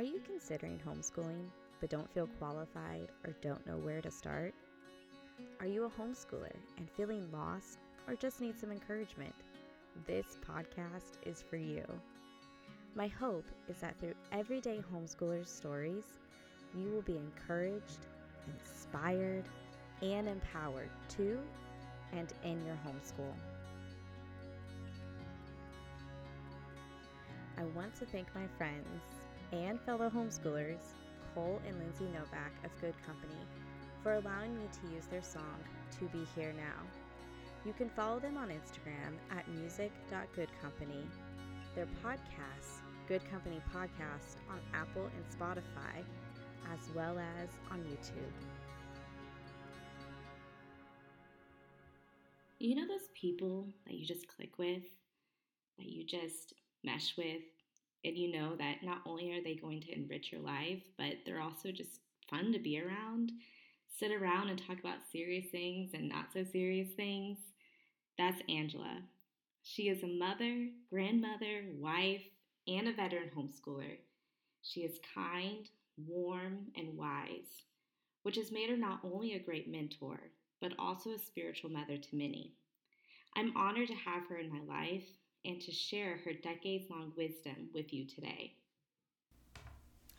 Are you considering homeschooling but don't feel qualified or don't know where to start? Are you a homeschooler and feeling lost or just need some encouragement? This podcast is for you. My hope is that through everyday homeschoolers' stories, you will be encouraged, inspired, and empowered to and in your homeschool. I want to thank my friends and fellow homeschoolers, Cole and Lindsay Novak of Good Company, for allowing me to use their song, To Be Here Now. You can follow them on Instagram at music.goodcompany. Their podcast, Good Company Podcast, on Apple and Spotify, as well as on YouTube. You know those people that you just click with, that you just mesh with, and you know that not only are they going to enrich your life, but they're also just fun to be around, sit around and talk about serious things and not so serious things. That's Angelia. She is a mother, grandmother, wife, and a veteran homeschooler. She is kind, warm, and wise, which has made her not only a great mentor, but also a spiritual mother to many. I'm honored to have her in my life and to share her decades long wisdom with you today.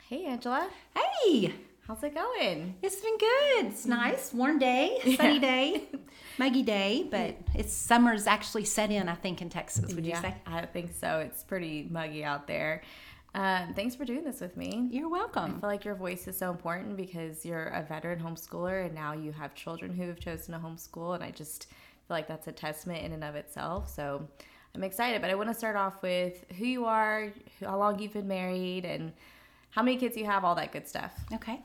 Hey, Angelia. Hey, how's it going? It's been good. It's nice, warm day, sunny day, muggy day, but it's summer's actually set in, I think, in Texas. Would yeah, you say? I don't think so. It's pretty muggy out there. Um, thanks for doing this with me. You're welcome. I feel like your voice is so important because you're a veteran homeschooler and now you have children who have chosen to homeschool, and I just feel like that's a testament in and of itself. So I'm excited, but I want to start off with who you are, how long you've been married, and how many kids you have, all that good stuff. Okay.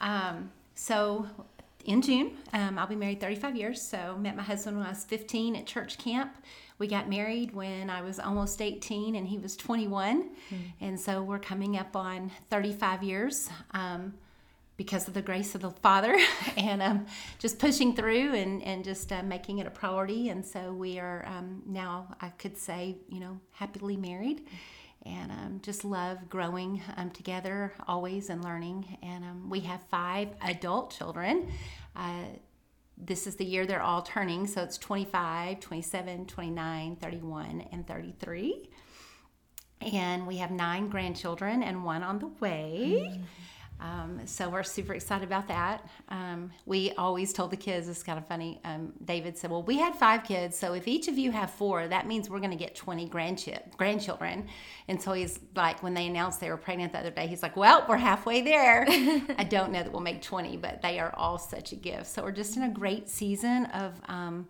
Um, so in June, um, I'll be married 35 years. So met my husband when I was 15 at church camp. We got married when I was almost 18 and he was 21. Mm-hmm. And so we're coming up on 35 years. Um, because of the grace of the Father and um, just pushing through and, and just uh, making it a priority. And so we are um, now, I could say, you know, happily married and um, just love growing um, together always and learning. And um, we have five adult children. Uh, this is the year they're all turning, so it's 25, 27, 29, 31, and 33. And we have nine grandchildren and one on the way. Mm-hmm. Um, so we're super excited about that. Um, we always told the kids, it's kind of funny. Um, David said, Well, we had five kids, so if each of you have four, that means we're going to get 20 grandchi- grandchildren. And so he's like, when they announced they were pregnant the other day, he's like, Well, we're halfway there. I don't know that we'll make 20, but they are all such a gift. So we're just in a great season of um,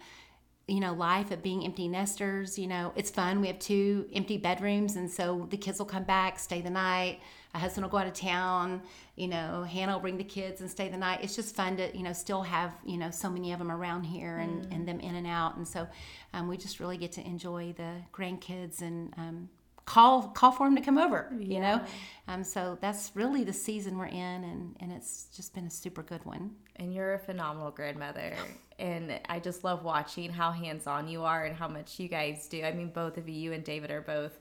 you know, life of being empty nesters. You know, it's fun. We have two empty bedrooms, and so the kids will come back, stay the night. My husband will go out of town. You know, Hannah will bring the kids and stay the night. It's just fun to, you know, still have, you know, so many of them around here and, mm. and them in and out. And so um, we just really get to enjoy the grandkids and um, call call for them to come over you know um, so that's really the season we're in and and it's just been a super good one and you're a phenomenal grandmother and i just love watching how hands-on you are and how much you guys do i mean both of you you and david are both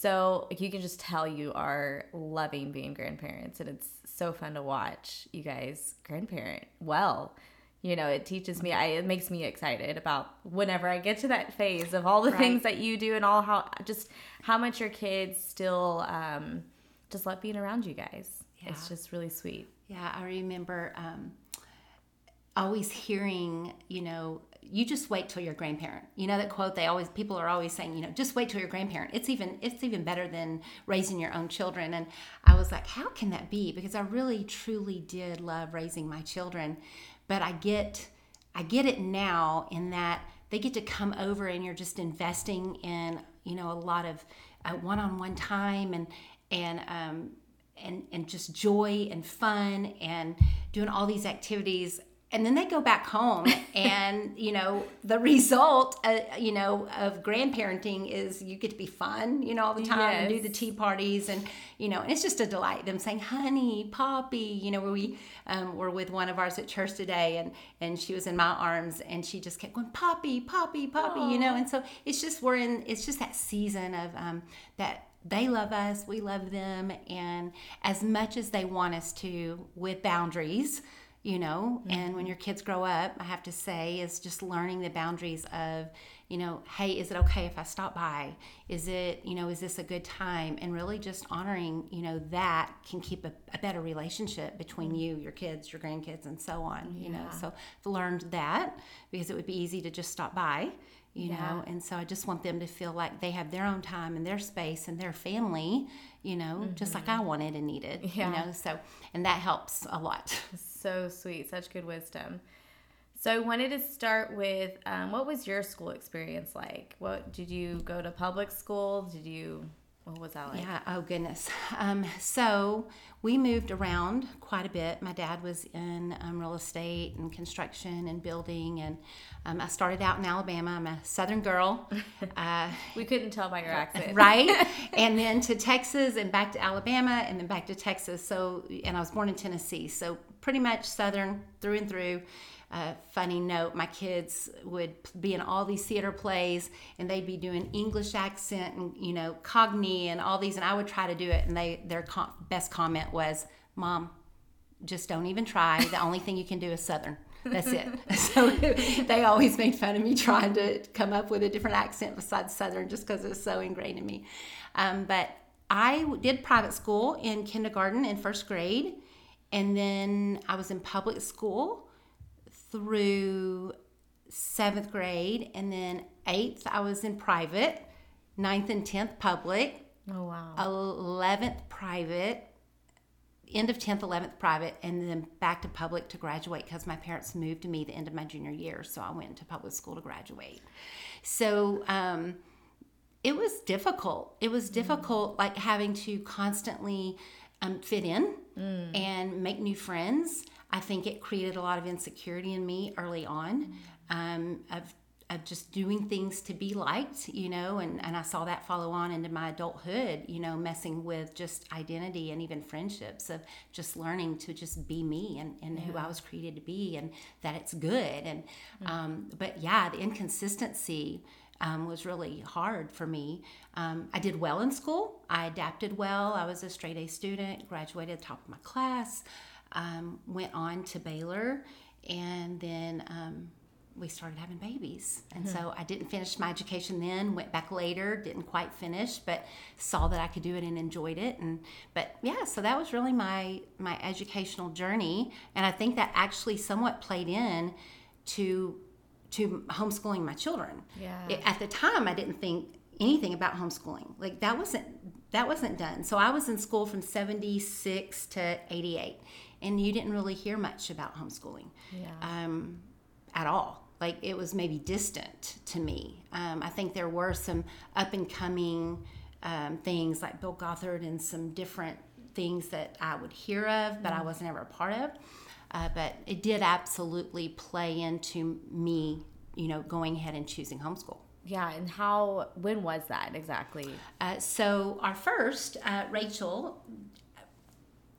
so you can just tell you are loving being grandparents and it's so fun to watch you guys grandparent well you know it teaches me I, it makes me excited about whenever i get to that phase of all the right. things that you do and all how just how much your kids still um, just love being around you guys yeah. it's just really sweet yeah i remember um, always hearing you know you just wait till you're grandparent. You know that quote they always people are always saying you know just wait till you're grandparent. It's even it's even better than raising your own children. And i was like how can that be? Because i really truly did love raising my children. But I get I get it now in that they get to come over and you're just investing in you know a lot of uh, one-on-one time and and um, and and just joy and fun and doing all these activities and then they go back home and you know the result uh, you know of grandparenting is you get to be fun you know all the time yes. and do the tea parties and you know and it's just a delight them saying honey poppy you know where we um, were with one of ours at church today and and she was in my arms and she just kept going poppy poppy poppy Aww. you know and so it's just we're in it's just that season of um, that they love us, we love them, and as much as they want us to, with boundaries, you know, mm-hmm. and when your kids grow up, I have to say, is just learning the boundaries of, you know, hey, is it okay if I stop by? Is it, you know, is this a good time? And really just honoring, you know, that can keep a, a better relationship between you, your kids, your grandkids, and so on, yeah. you know. So I've learned that because it would be easy to just stop by you yeah. know and so i just want them to feel like they have their own time and their space and their family you know mm-hmm. just like i mm-hmm. wanted and needed yeah. you know so and that helps a lot so sweet such good wisdom so I wanted to start with um, what was your school experience like? What did you go to public school? Did you what was that like? Yeah, oh goodness. Um, so we moved around quite a bit. My dad was in um, real estate and construction and building, and um, I started out in Alabama. I'm a Southern girl. Uh, we couldn't tell by your accent, right? and then to Texas, and back to Alabama, and then back to Texas. So, and I was born in Tennessee, so pretty much Southern through and through a funny note my kids would be in all these theater plays and they'd be doing english accent and you know cockney and all these and i would try to do it and they their com- best comment was mom just don't even try. The only thing you can do is southern. That's it. So they always made fun of me trying to come up with a different accent besides southern just because it's so ingrained in me. Um, but i did private school in kindergarten and first grade and then i was in public school through seventh grade, and then eighth, I was in private, ninth and 10th, public. Oh, wow. 11th, private, end of 10th, 11th, private, and then back to public to graduate because my parents moved to me the end of my junior year. So I went to public school to graduate. So, um, it was difficult. It was mm. difficult, mm. like having to constantly um, fit in mm. and make new friends. I think it created a lot of insecurity in me early on um, of, of just doing things to be liked, you know, and, and I saw that follow on into my adulthood, you know, messing with just identity and even friendships of just learning to just be me and, and yeah. who I was created to be and that it's good. And, mm-hmm. um, but yeah, the inconsistency. Um, was really hard for me. Um, I did well in school. I adapted well. I was a straight A student, graduated top of my class um, went on to Baylor, and then um, we started having babies. And mm-hmm. so I didn't finish my education then, went back later, didn't quite finish, but saw that I could do it and enjoyed it. And but yeah, so that was really my my educational journey. And I think that actually somewhat played in to to homeschooling my children. Yeah. It, at the time I didn't think anything about homeschooling. Like that wasn't that wasn't done. So I was in school from 76 to 88 and you didn't really hear much about homeschooling yeah. um, at all. Like it was maybe distant to me. Um, I think there were some up and coming um, things like Bill Gothard and some different things that I would hear of, but I mm. wasn't a part of. Uh, but it did absolutely play into me, you know, going ahead and choosing homeschool. Yeah, and how, when was that exactly? Uh, so, our first, uh, Rachel,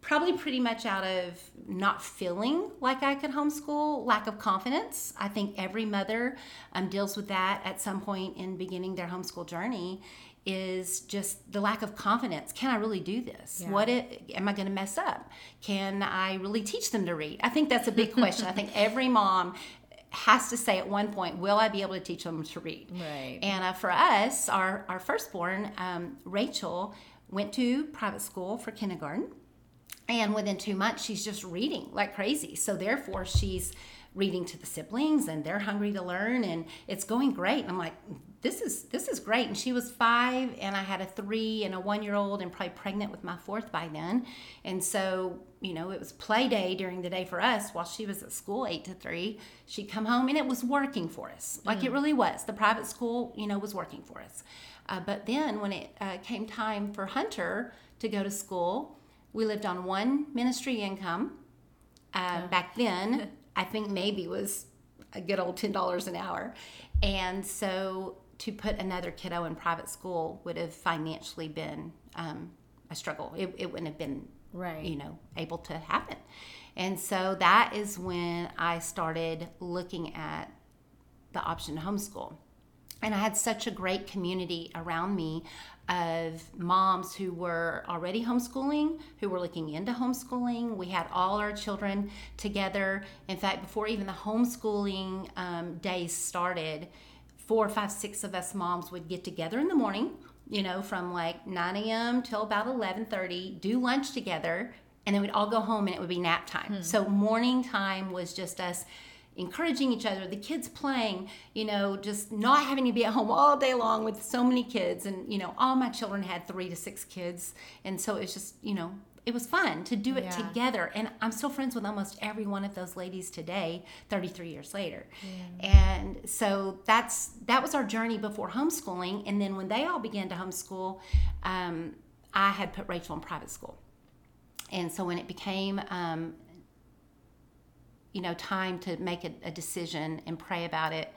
probably pretty much out of not feeling like I could homeschool, lack of confidence. I think every mother um, deals with that at some point in beginning their homeschool journey is just the lack of confidence. Can I really do this? Yeah. What it, am I going to mess up? Can I really teach them to read? I think that's a big question. I think every mom has to say at one point, will I be able to teach them to read? Right. And uh, for us, our, our firstborn, um, Rachel, went to private school for kindergarten and within two months, she's just reading like crazy. So, therefore, she's reading to the siblings and they're hungry to learn and it's going great. And I'm like, this is this is great. And she was five and I had a three and a one year old and probably pregnant with my fourth by then. And so, you know, it was play day during the day for us while she was at school eight to three. She'd come home and it was working for us. Like mm. it really was. The private school, you know, was working for us. Uh, but then when it uh, came time for Hunter to go to school, we lived on one ministry income. Uh, Back then, I think maybe was a good old ten dollars an hour, and so to put another kiddo in private school would have financially been um, a struggle. It, it wouldn't have been right, you know, able to happen. And so that is when I started looking at the option to homeschool. and I had such a great community around me of moms who were already homeschooling, who were looking into homeschooling. We had all our children together. In fact, before even the homeschooling um, days started, four, five, six of us moms would get together in the morning. You know, from like 9 a.m. till about 11:30, do lunch together, and then we'd all go home, and it would be nap time. Hmm. So morning time was just us encouraging each other, the kids playing, you know, just not having to be at home all day long with so many kids. And, you know, all my children had three to six kids. And so it's just, you know, it was fun to do it yeah. together. And I'm still friends with almost every one of those ladies today, 33 years later. Yeah. And so that's that was our journey before homeschooling. And then when they all began to homeschool, um, I had put Rachel in private school. And so when it became um, you know time to make a, a decision and pray about it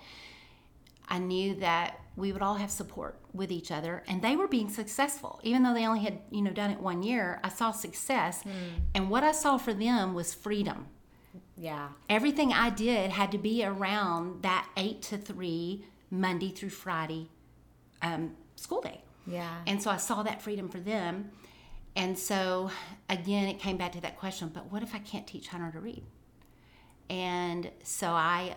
i knew that we would all have support with each other and they were being successful. Even though they only had you know done it one year i saw success. Mm. and what i saw for them was freedom. Yeah. Everything i did had to be around that 8 to 3 monday through friday um, school day. Yeah. And so i saw that freedom for them. And so again it came back to that question but what if i can't teach hunter to read and so I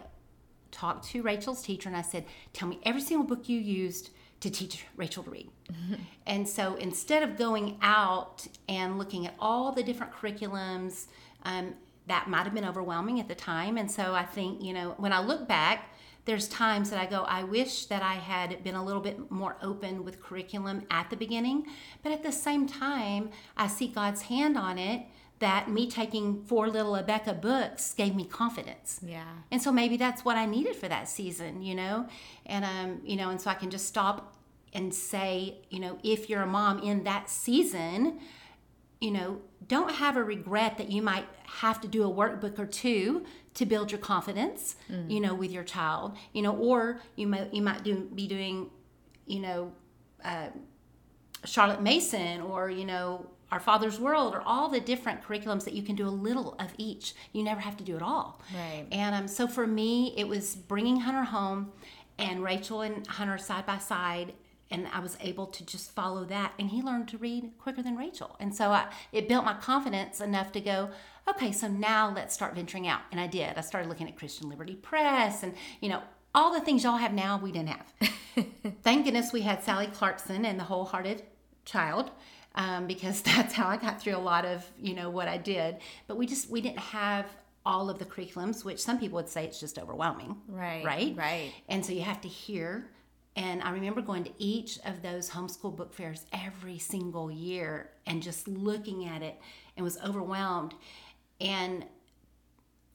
talked to Rachel's teacher and I said, Tell me every single book you used to teach Rachel to read. Mm-hmm. And so instead of going out and looking at all the different curriculums, um, that might have been overwhelming at the time. And so I think, you know, when I look back, there's times that I go, I wish that I had been a little bit more open with curriculum at the beginning. But at the same time, I see God's hand on it that me taking four little Abeka books gave me confidence. Yeah. And so maybe that's what I needed for that season, you know? And um, you know, and so I can just stop and say, you know, if you're a mom in that season, you know, don't have a regret that you might have to do a workbook or two to build your confidence, mm. you know, with your child, you know, or you might you might do be doing, you know, uh, Charlotte Mason or you know our Father's World, or all the different curriculums that you can do a little of each. You never have to do it all. Right. And um, so for me, it was bringing Hunter home and Rachel and Hunter side by side. And I was able to just follow that. And he learned to read quicker than Rachel. And so I, it built my confidence enough to go, okay, so now let's start venturing out. And I did. I started looking at Christian Liberty Press and, you know, all the things y'all have now, we didn't have. Thank goodness we had Sally Clarkson and the Wholehearted Child um, because that's how I got through a lot of you know what I did. But we just we didn't have all of the curriculums, which some people would say it's just overwhelming. Right. Right. Right. And so you have to hear. And I remember going to each of those homeschool book fairs every single year and just looking at it and was overwhelmed. And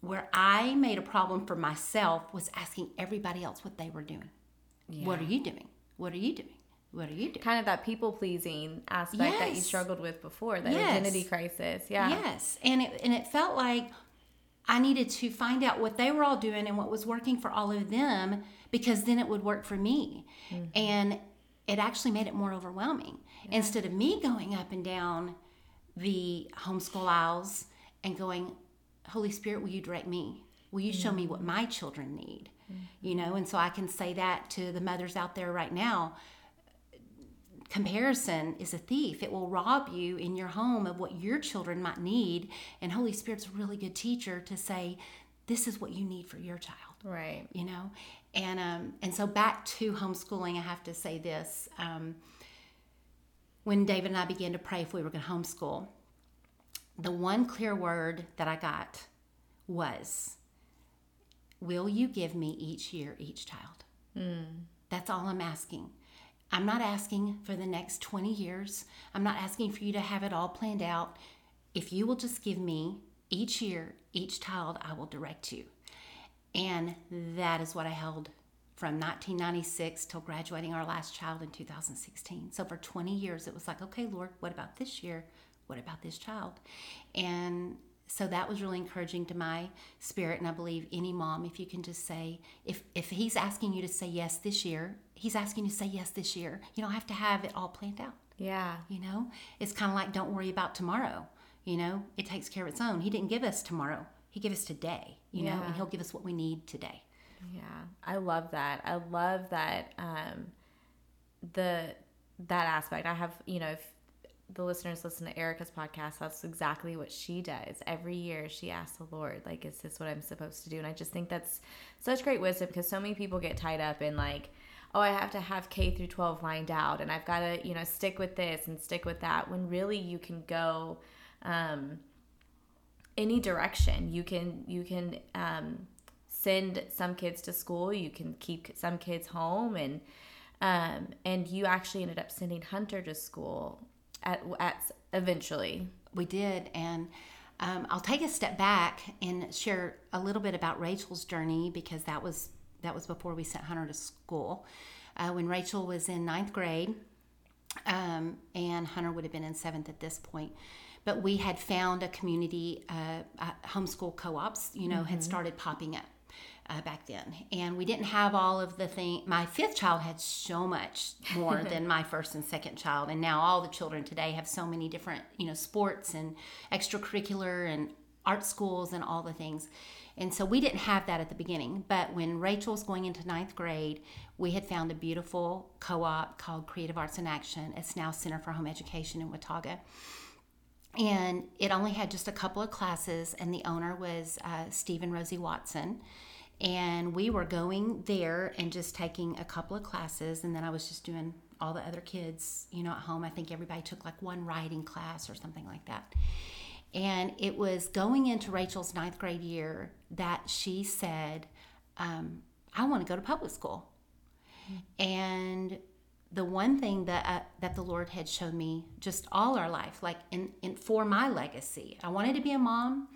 where I made a problem for myself was asking everybody else what they were doing. Yeah. What are you doing? What are you doing? What are you doing? Kind of that people pleasing aspect yes. that you struggled with before, that yes. identity crisis. Yeah. Yes. And it and it felt like I needed to find out what they were all doing and what was working for all of them because then it would work for me. Mm-hmm. And it actually made it more overwhelming. Yeah. Instead of me going up and down the homeschool aisles and going, Holy Spirit, will you direct me? Will you mm-hmm. show me what mm-hmm. my children need? Mm-hmm. You know, and so I can say that to the mothers out there right now comparison is a thief. It will rob you in your home of what your children might need. And Holy Spirit's a really good teacher to say, this is what you need for your child. Right. You know? And um, and so back to homeschooling, I have to say this. Um, when David and I began to pray if we were going to homeschool, the one clear word that I got was, Will you give me each year each child? Mm. That's all I'm asking. I'm not asking for the next 20 years. I'm not asking for you to have it all planned out. If you will just give me each year, each child, I will direct you. And that is what I held from 1996 till graduating our last child in 2016. So for 20 years, it was like, okay, Lord, what about this year? What about this child? And so that was really encouraging to my spirit and i believe any mom if you can just say if if he's asking you to say yes this year he's asking you to say yes this year. You don't have to have it all planned out. Yeah. You know? It's kind of like don't worry about tomorrow. You know? It takes care of its own. He didn't give us tomorrow. He gave us today you yeah. know? And he'll give us what we need today. Yeah, I love that. I love that um, the that aspect. I have, you know, if the listeners listen to Erica's podcast, that's exactly what she does. Every year she asks the Lord, like, is this what I'm supposed to do? And I just think that's such great wisdom because so many people get tied up in like, oh, I have to have K through 12 lined out and I've got to, you know, stick with this and stick with that when really you can go um, any direction. You can, you can, um, send some kids to school, you can keep some kids home and, um, and you actually ended up sending Hunter to school at, at eventually. We did, and um, I'll take a step back and share a little bit about Rachel's journey because that was that was before we sent Hunter to school. Uh, when Rachel was in ninth grade, um, and Hunter would have been in seventh at this point. But we had found a community uh, uh, homeschool co-ops, you know, mm-hmm. had started popping up uh, back then. And we didn't have all of the thing. My fifth child had so much more than my first and second child. And now all the children today have so many different, you know, sports and extracurricular and art schools and all the things. And so we didn't have that at the beginning. But when Rachel was going into ninth grade, we had found a beautiful co op called Creative Arts in Action. It's now Center for Home Education in Watauga. And it only had just a couple of classes, and the owner was uh, Steve and Rosie Watson and we were going there and just taking a couple of classes. And then i was just doing all the other kids you know at home. I think everybody took like one writing class or something like that. And it was going into rachel's ninth grade year that she said um, i want to go to public school. Mm-hmm. and the one thing that uh, that the lord had shown me just all our life like in, in for my legacy i wanted to be a mom.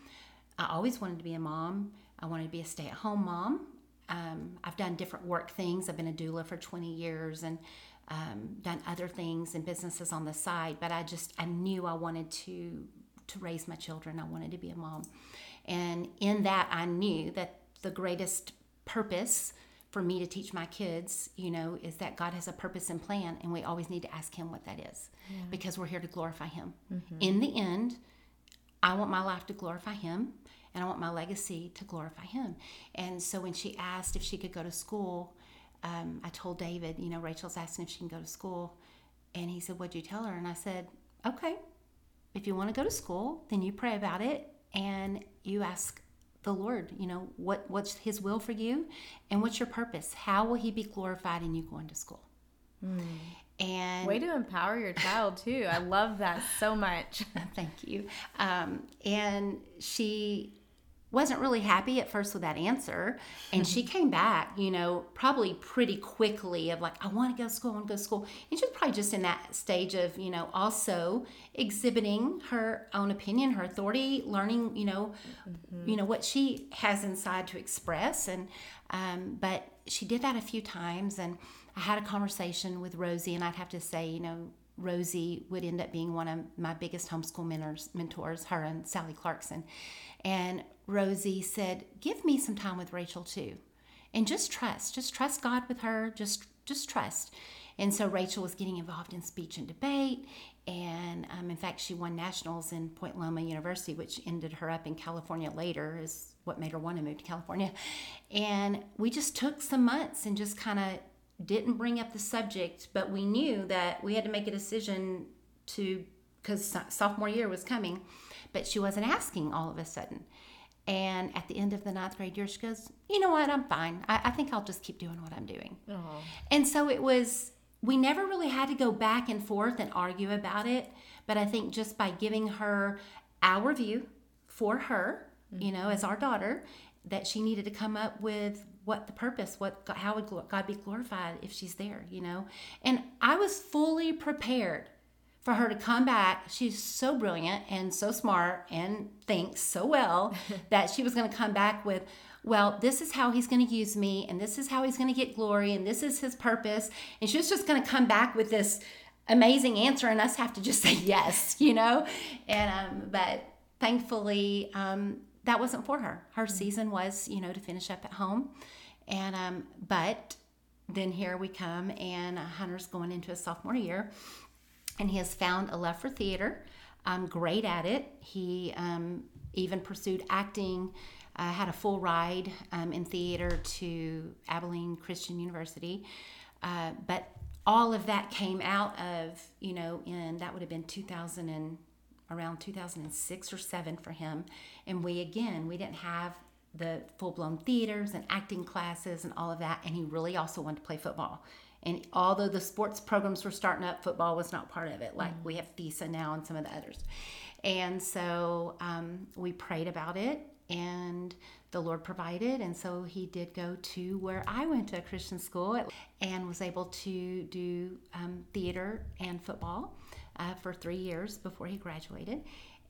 I always wanted to be a mom I wanted to be a stay at home mom. Um, I've done different work things. I've been a doula for 20 years and um, done other things and businesses on the side. But I just I knew I wanted to to raise my children. I wanted to be a mom, and in that I knew that the greatest purpose for me to teach my kids, you know, is that God has a purpose and plan, and we always need to ask Him what that is, yeah. because we're here to glorify Him. Mm-hmm. In the end, I want my life to glorify Him and I want my legacy to glorify Him. And so when she asked if she could go to school, um, I told David, you know, Rachel's asking if she can go to school. And he said, What'd you tell her? And I said, Okay, if you want to go to school, then you pray about it and you ask the Lord, you know, what, what's His will for you and what's your purpose? How will He be glorified in you going to school? Mm. And way to empower your child too. I love that so much. Thank you. Um, and she wasn't really happy at first with that answer. And she came back, you know, probably pretty quickly of like, I want to go to school, I want to go to school. And she was probably just in that stage of, you know, also exhibiting her own opinion, her authority, learning, you know, mm-hmm. you know, what she has inside to express. And um, but she did that a few times and I had a conversation with Rosie and I'd have to say, you know, Rosie would end up being one of my biggest homeschool mentors, mentors, her and Sally Clarkson. And Rosie said, "Give me some time with Rachel too, and just trust. Just trust God with her. Just just trust." And so Rachel was getting involved in speech and debate, and um, in fact, she won nationals in Point Loma University, which ended her up in California later. Is what made her want to move to California. And we just took some months and just kind of didn't bring up the subject, but we knew that we had to make a decision to because sophomore year was coming but she wasn't asking all of a sudden. And at the end of the ninth grade year, she goes, You know what? I'm fine. I, I think I'll just keep doing what I'm doing. Aww. And so it was, we never really had to go back and forth and argue about it. But I think just by giving her our view for her, mm-hmm. you know, as our daughter, that she needed to come up with what the purpose, what how would God be glorified if she's there, you know? And I was fully prepared for her to come back. She's so brilliant and so smart and thinks so well that she was going to come back with, well, this is how he's going to use me, and this is how he's going to get glory, and this is his purpose. And she was just going to come back with this amazing answer, and us have to just say yes, you know? And, um, but thankfully, um, that wasn't for her. Her mm-hmm. season was, you know, to finish up at home. And, um, but then here we come, and Hunter's going into a sophomore year and he has found a love for theater. Um, great at it. He um, even pursued acting I had a full ride um, in theater to Abilene Christian University. Uh, but all of that came out of, you know, in that would have been 2000 and around 2006 or 7 for him. And we, again, we didn't have the full blown theaters and acting classes and all of that. And he really also wanted to play football. And although the sports programs were starting up, football was not part of it. Like mm-hmm. we have FISA now and some of the others. And so um, we prayed about it, and the Lord provided. And so he did go to where I went to a Christian school and was able to do um, theater and football uh, for three years before he graduated.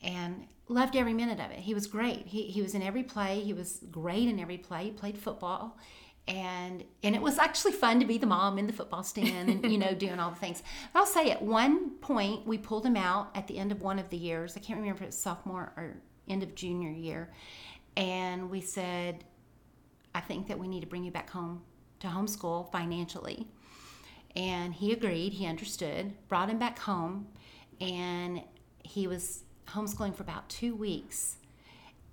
And loved every minute of it. He was great. He, he was in every play. He was great in every play. He played football and and it was actually fun to be the mom in the football stand and you know doing all the things. But i'll say at one point we pulled him out at the end of one of the years. I can't remember if it was sophomore or end of junior year. And we said i think that we need to bring you back home to homeschool financially. And he agreed he understood brought him back home and he was homeschooling for about two weeks.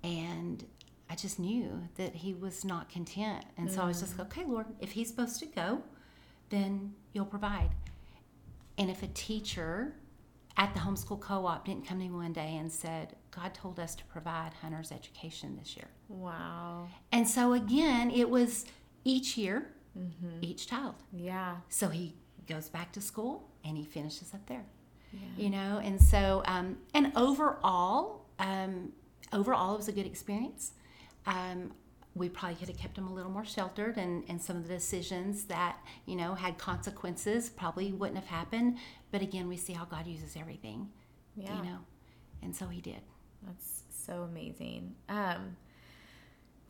And I just knew that he was not content. And mm. so I was just, like, okay, Lord, if he's supposed to go, then you'll provide. And if a teacher at the homeschool co op didn't come to me one day and said, God told us to provide Hunter's education this year. Wow. And so again, it was each year, mm-hmm. each child. Yeah. So he goes back to school and he finishes up there. Yeah. You know, and so, um, and overall, um, overall, it was a good experience. Um, we probably could have kept them a little more sheltered and, and some of the decisions that you know had consequences probably wouldn't have happened. But again we see how god uses everything yeah. you know and so he did. That's so amazing. Um,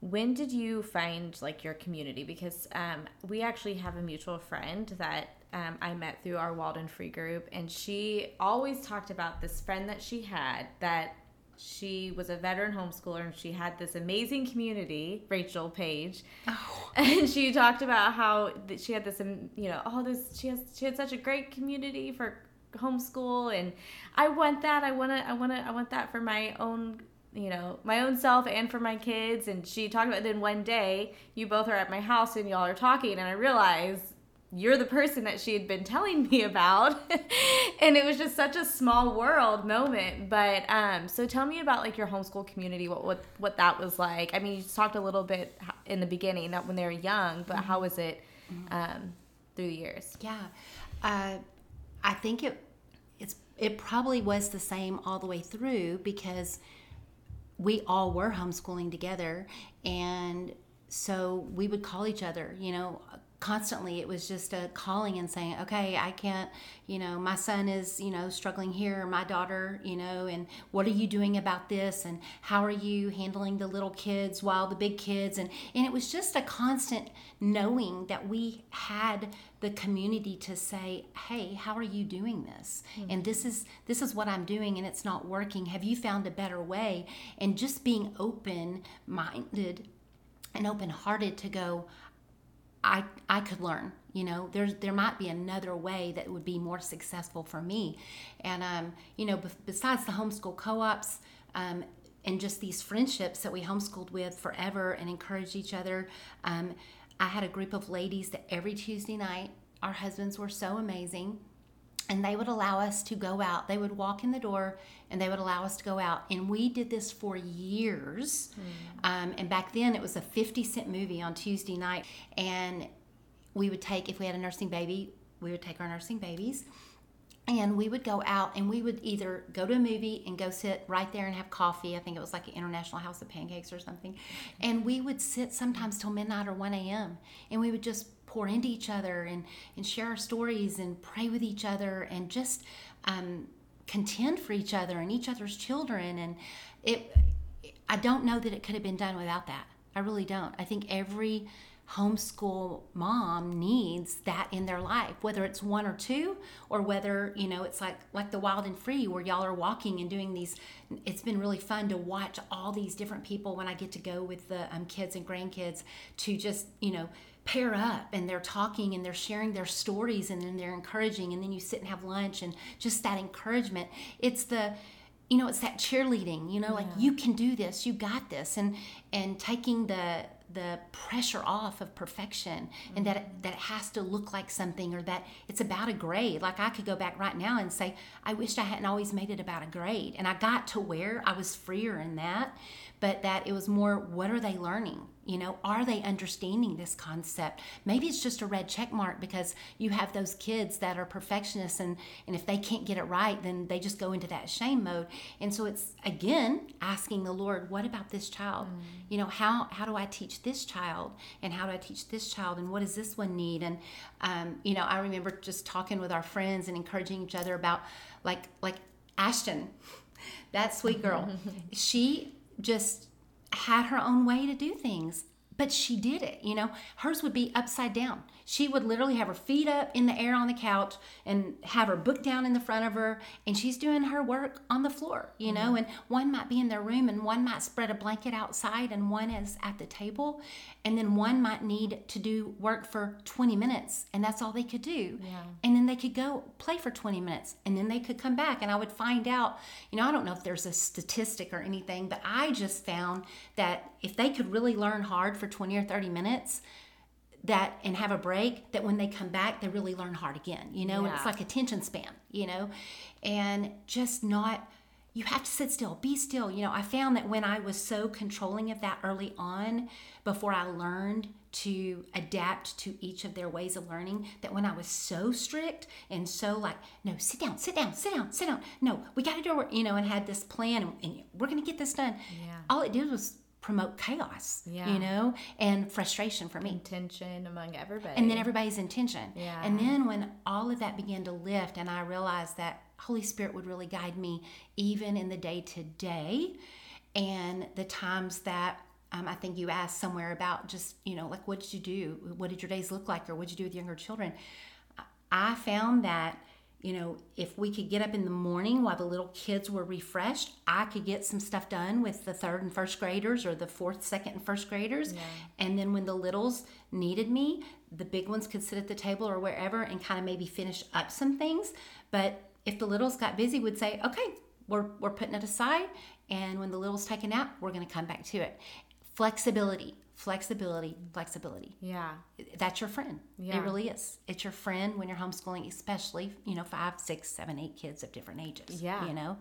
when did you find like your community? Because um, we actually have a mutual friend that um, i met through our wild and free group and she always talked about this friend that she had that she was a veteran homeschooler and she had this amazing community rachel page. Oh. and she talked about how she had this um, you know all this she has she had such a great community for homeschool and i want that. I want to i want to i want that for my own you know my own self and for my kids. And she talked about then one day you both are at my house and y'all are talking and i realized you're the person that she had been telling me about and it was just such a small world moment but um so tell me about like your homeschool community what what what that was like i mean you just talked a little bit in the beginning that when they were young but mm-hmm. how was it mm-hmm. um through the years yeah uh i think it it's it probably was the same all the way through because we all were homeschooling together and so we would call each other you know constantly it was just a calling and saying okay i can't you know my son is you know struggling here my daughter you know and what are you doing about this? And how are you handling the little kids while the big kids? And and it was just a constant knowing that we had the community to say hey how are you doing this? Mm-hmm. and this is this is what i'm doing and it's not working. Have you found a better way? And just being open minded and open hearted to go I I could learn. You know, there's there might be another way that would be more successful for me, and um, you know, besides the homeschool co-ops. Um, and just these friendships that we homeschooled with forever and encouraged each other. Um, I had a group of ladies that every Tuesday night, our husbands were so amazing and they would allow us to go out. They would walk in the door and they would allow us to go out. And we did this for years. Mm. Um, and back then it was a 50 cent movie on Tuesday night. And we would take, if we had a nursing baby, we would take our nursing babies and we would go out and we would either go to a movie and go sit right there and have coffee. I think it was like an International House of Pancakes or something. And we would sit sometimes till midnight or 1 a.m. and we would just pour into each other and, and share our stories and pray with each other and just um, contend for each other and each other's children. And it, I don't know that it could have been done without that. I really don't. I think every homeschool mom needs that in their life whether it's one or two or whether you know it's like like the wild and free where y'all are walking and doing these it's been really fun to watch all these different people when i get to go with the um, kids and grandkids to just you know pair up and they're talking and they're sharing their stories and then they're encouraging and then you sit and have lunch and just that encouragement. It's the you know it's that cheerleading you know like you can do this you got this. And and taking the the pressure off of perfection and that it, that it has to look like something or that it's about a grade. Like i could go back right now and say i wished i hadn't always made it about a grade. And i got to where i was freer in that but that it was more what are they learning you know are they understanding this concept? Maybe it's just a red check mark because you have those kids that are perfectionists and and if they can't get it right then they just go into that shame mode. And so it's again asking the lord what about this child? Mm. you know how how do i teach this child? And how do i teach this child? And what does this one need? And um, you know i remember just talking with our friends and encouraging each other about like like ashton that sweet girl. She just had her own way to do things but she did it you know? Hers would be upside down she would literally have her feet up in the air on the couch and have her book down in the front of her and she's doing her work on the floor you know mm-hmm. and one might be in their room and one might spread a blanket outside and one is at the table and then one might need to do work for 20 minutes and that's all they could do yeah. and then they could go play for 20 minutes and then they could come back and i would find out you know i don't know if there's a statistic or anything but i just found that if they could really learn hard for 20 or 30 minutes that and have a break that when they come back they really learn hard again you know? Yeah. and it's like attention span you know? And just not you have to sit still be still. You know i found that when i was so controlling of that early on before i learned to adapt to each of their ways of learning that when i was so strict and so like no sit down sit down sit down sit down. No we got to do it you know and had this plan and, and we're going to get this done. Yeah. all it did was promote chaos, yeah. you know, and frustration for me. Tension among everybody. And then everybody's intention. Yeah. And then when all of that began to lift and I realized that Holy Spirit would really guide me even in the day to day and the times that um, I think you asked somewhere about just, you know, like what did you do? What did your days look like? Or what did you do with younger children? I found that you know, if we could get up in the morning while the little kids were refreshed, I could get some stuff done with the third and first graders or the fourth, second, and first graders. Yeah. And then when the littles needed me, the big ones could sit at the table or wherever and kind of maybe finish up some things. But if the littles got busy, would say, okay, we're, we're putting it aside. And when the littles take a nap, we're going to come back to it. Flexibility flexibility flexibility. Yeah. That's your friend. Yeah. it really is. It's your friend when you're homeschooling especially you know five six seven eight kids of different ages yeah. you know?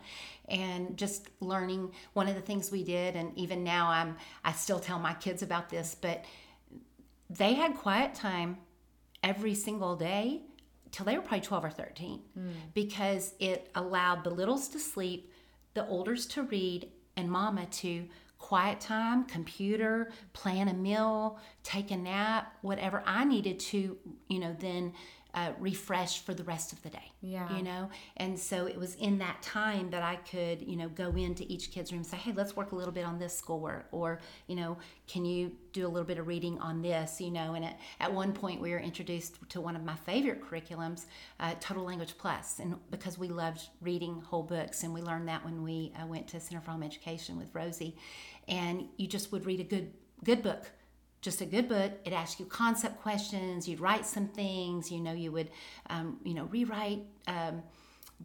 And just learning one of the things we did and even now i'm i still tell my kids about this but they had quiet time every single day till they were probably 12 or 13 mm. because it allowed the littles to sleep the olders to read and mama to quiet time, computer, plan a meal, take a nap, whatever I needed to, you know, then uh, refresh for the rest of the day. Yeah. You know, and so it was in that time that I could, you know, go into each kid's room and say, hey, let's work a little bit on this schoolwork, or you know, can you do a little bit of reading on this? You know, and at, at one point we were introduced to one of my favorite curriculums, uh, Total Language Plus, and because we loved reading whole books, and we learned that when we uh, went to Center for Home Education with Rosie, and you just would read a good good book. Just a good book it asks you concept questions you'd write some things you know you would um, you know rewrite um,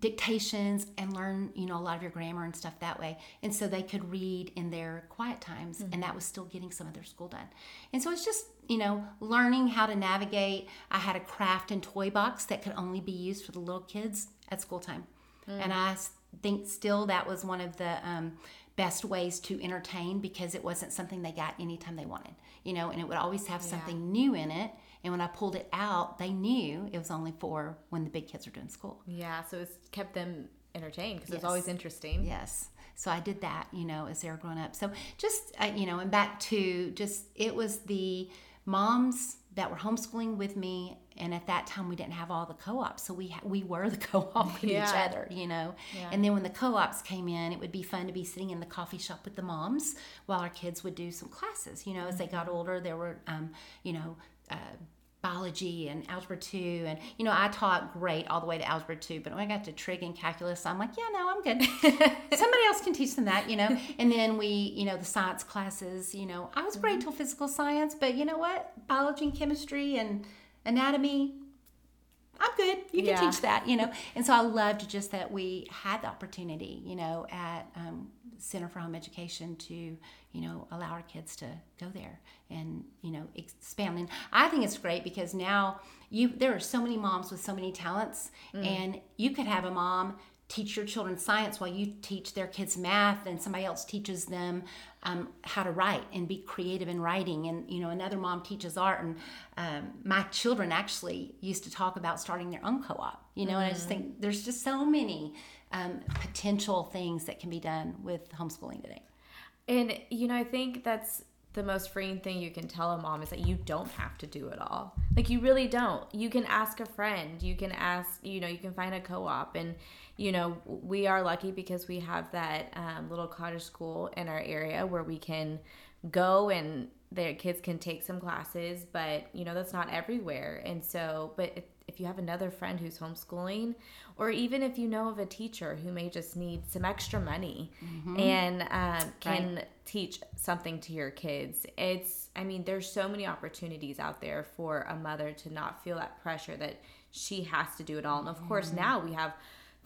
dictations and learn you know a lot of your grammar and stuff that way. And so they could read in their quiet times mm-hmm. and that was still getting some of their school done. And so it's just you know learning how to navigate. I had a craft and toy box that could only be used for the little kids at school time. Mm-hmm. and i think still that was one of the um, best ways to entertain because it wasn't something they got anytime they wanted, you know, and it would always have yeah. something new in it. And when I pulled it out, they knew it was only for when the big kids were doing school. Yeah, so it's kept them entertained because yes. it's always interesting. Yes. So I did that, you know, as they were growing up. So just, uh, you know, and back to just, it was the moms that were homeschooling with me and at that time we didn't have all the co-ops so we we were the co-op with yeah. each other you know yeah. and then when the co-ops came in it would be fun to be sitting in the coffee shop with the moms while our kids would do some classes you know as they got mm-hmm. older there were um, you know uh, biology and algebra 2 and you know i taught great all the way to algebra 2 but when i got to trig and calculus i'm like yeah no i'm good somebody else can teach them that you know and then we you know the science classes you know i was great mm-hmm. till physical science but you know what biology and chemistry and anatomy I'm good. You can Yeah. teach that, you know. And so I loved just that we had the opportunity, you know, at um, Center for Home Education to, you know, allow our kids to go there and, you know, expand. And I think it's great because now you there are so many moms with so many talents, and you could have a mom teach your children science while you teach their kids math and somebody else teaches them um, how to write and be creative in writing and you know another mom teaches art and um, my children actually used to talk about starting their own co-op you know and i just think there's just so many um, potential things that can be done with homeschooling today And you know, I think that's the most freeing thing you can tell a mom is that you don't have to do it all. Like you really don't. You can ask a friend. You can ask, you know, you can find a co-op and you know, we are lucky because we have that um, little cottage school in our area where we can go and their kids can take some classes, but you know, that's not everywhere. And so, but if, if you have another friend who's homeschooling, or even if you know of a teacher who may just need some extra money and um, can teach something to your kids, it's, I mean, there's so many opportunities out there for a mother to not feel that pressure that she has to do it all. And of course, now we have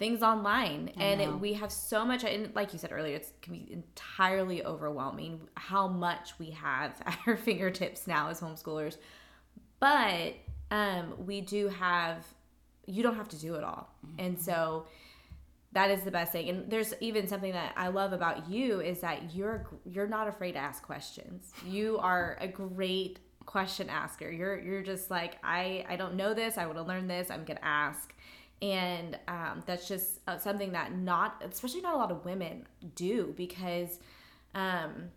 things online. And it, we have so much and like you said earlier it can be entirely overwhelming how much we have at our fingertips now as homeschoolers. But um, we do have you don't have to do it all. And so that is the best thing. And there's even something that i love about you is that you're you're not afraid to ask questions. You are a great question asker. You're you're just like i i don't know this. I want to learn this. I'm gonna ask and um, that's just uh, something that not especially not a lot of women do because um,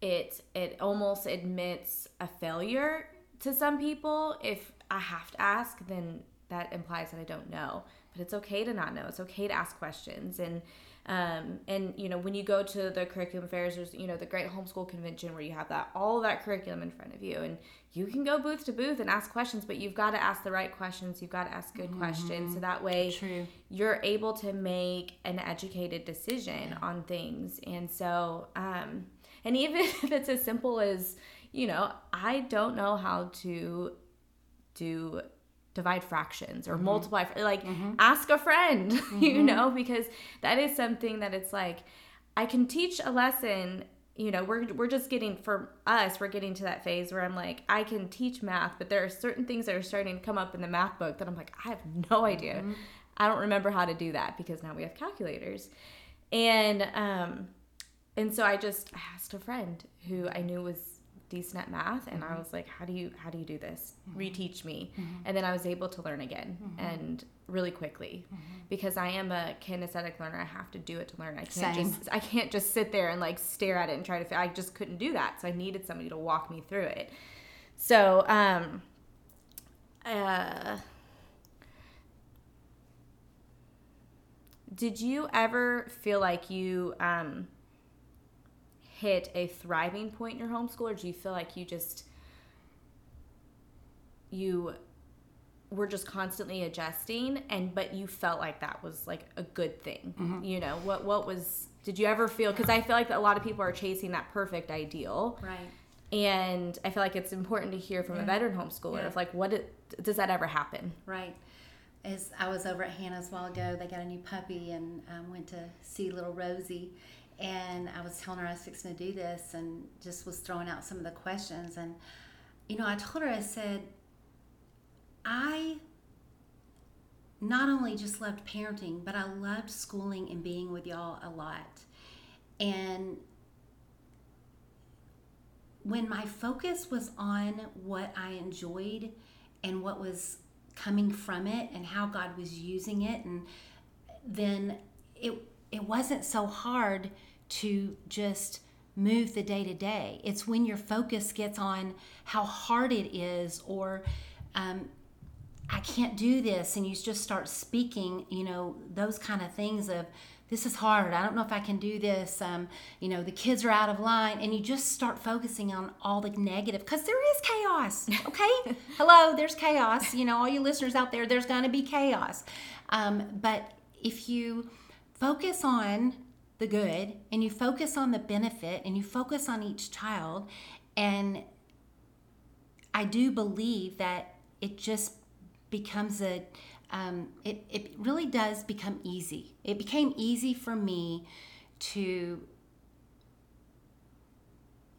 it it almost admits a failure to some people. If i have to ask then that implies that i don't know. But it's okay to not know. It's okay to ask questions. And um, and you know when you go to the curriculum fairs there's you know the great homeschool convention where you have that all of that curriculum in front of you. And you can go booth to booth and ask questions but you've got to ask the right questions. You've got to ask good questions. So that way True. you're able to make an educated decision on things. And so um and even if it's as simple as you know i don't know how to do divide fractions or mm-hmm. multiply fr- like mm-hmm. ask a friend you mm-hmm. know because that is something that it's like i can teach a lesson you know we're, we're just getting for us we're getting to that phase where i'm like i can teach math but there are certain things that are starting to come up in the math book that i'm like i have no idea. I don't remember how to do that because now we have calculators. And um and so i just asked a friend who i knew was decent at math and i was like how do you how do you do this? Reteach me. And then i was able to learn again and really quickly. Because i am a kinesthetic learner i have to do it to learn. I can't Same. just i can't just sit there and like stare at it and try to i just couldn't do that so i needed somebody to walk me through it. So um uh did you ever feel like you um hit a thriving point in your homeschool or do you feel like you just you were just constantly adjusting and but you felt like that was like a good thing you know what what was did you ever feel because i feel like a lot of people are chasing that perfect ideal Right. and i feel like it's important to hear from a veteran homeschooler Yeah. of like what it, does that ever happen Right. As I was over at Hannah's a while ago, they got a new puppy and um, went to see little Rosie. And I was telling her I was fixing to do this and just was throwing out some of the questions. And, you know, I told her, I said, I not only just loved parenting, but I loved schooling and being with y'all a lot. And when my focus was on what I enjoyed and what was coming from it and how God was using it and then it it wasn't so hard to just move the day to day. It's when your focus gets on how hard it is or um, I can't do this, and you just start speaking, you know, those kind of things of this is hard. I don't know if I can do this. Um, you know, the kids are out of line, and you just start focusing on all the negative because there is chaos. Okay, hello, there's chaos. You know, all you listeners out there, there's going to be chaos. Um, but if you focus on the good and you focus on the benefit and you focus on each child and I do believe that it just becomes a um, it, it really does become easy. It became easy for me to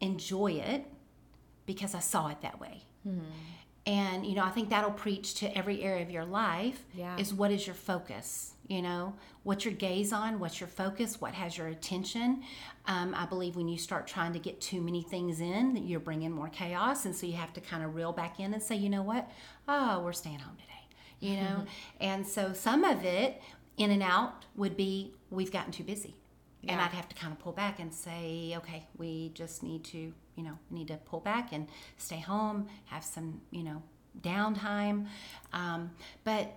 enjoy it because i saw it that way and you know i think that'll preach to every area of your life Yeah. is what is your focus you know? What's your gaze on? What's your focus? What has your attention? Um, i believe when you start trying to get too many things in you're bringing more chaos. And so you have to kind of reel back in and say you know what? Oh we're staying home today you know? And so some of it in and out would be we've gotten too busy. And i'd have to kind of pull back and say okay we just need to you know need to pull back and stay home have some you know downtime. Um, but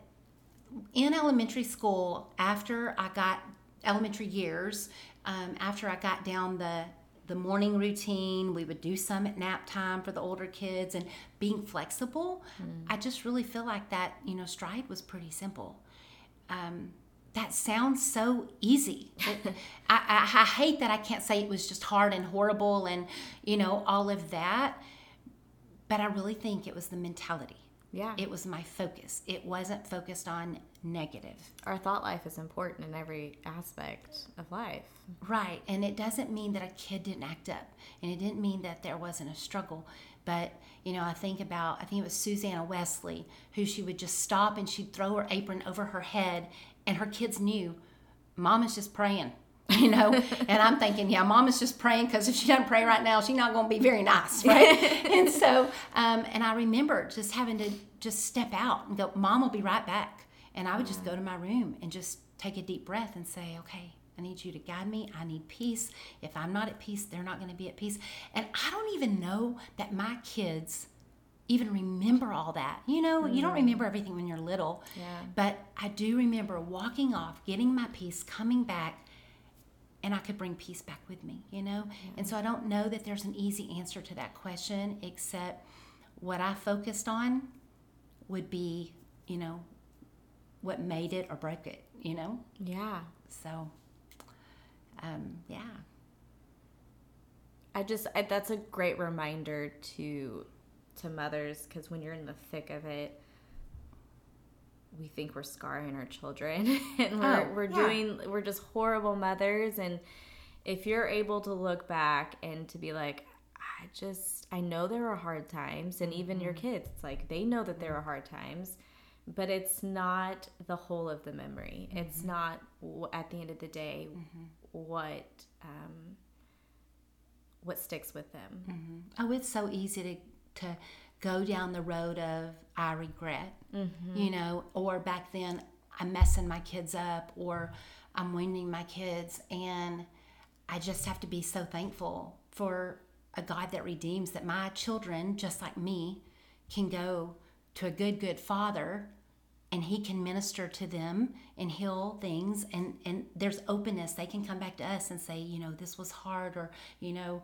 in elementary school after i got elementary years um, after i got down the the morning routine we would do some at nap time for the older kids and being flexible i just really feel like that you know stride was pretty simple. Um, that sounds so easy. It- I, I, I hate that I can't say it was just hard and horrible and, you know, all of that. But I really think it was the mentality. Yeah. It was my focus. It wasn't focused on negative. Our thought life is important in every aspect of life. Right. And it doesn't mean that a kid didn't act up. And it didn't mean that there wasn't a struggle. But, you know, I think about, I think it was Susanna Wesley, who she would just stop and she'd throw her apron over her head. And her kids knew, Mama's just praying, you know? and I'm thinking, yeah, Mama's just praying because if she doesn't pray right now, she's not going to be very nice, right? and so, um, and I remember just having to just step out and go, Mom will be right back. And I would just go to my room and just take a deep breath and say, okay, I need you to guide me. I need peace. If I'm not at peace, they're not going to be at peace. And I don't even know that my kids even remember all that. You know, you don't remember everything when you're little. Yeah. But I do remember walking off, getting my peace, coming back, and I could bring peace back with me, you know? And so I don't know that there's an easy answer to that question, except what I focused on would be, you know, what made it or broke it, you know? Yeah. So, um, yeah. I just I, that's a great reminder to to mothers because when you're in the thick of it, we think we're scarring our children. And we're Oh, we're yeah. doing we're just horrible mothers. And if you're able to look back and to be like I just I know there are hard times and even your mm-hmm. kids it's like they know that there mm-hmm. are hard times but it's not the whole of the memory. It's mm-hmm. not at the end of the day what um, what sticks with them. Oh, it's so easy to to go down the road of I regret, mm-hmm. you know, or back then I'm messing my kids up, or I'm wounding my kids, and I just have to be so thankful for a God that redeems that my children, just like me, can go to a good, good Father and he can minister to them and heal things and and there's openness. They can come back to us and say you know this was hard or you know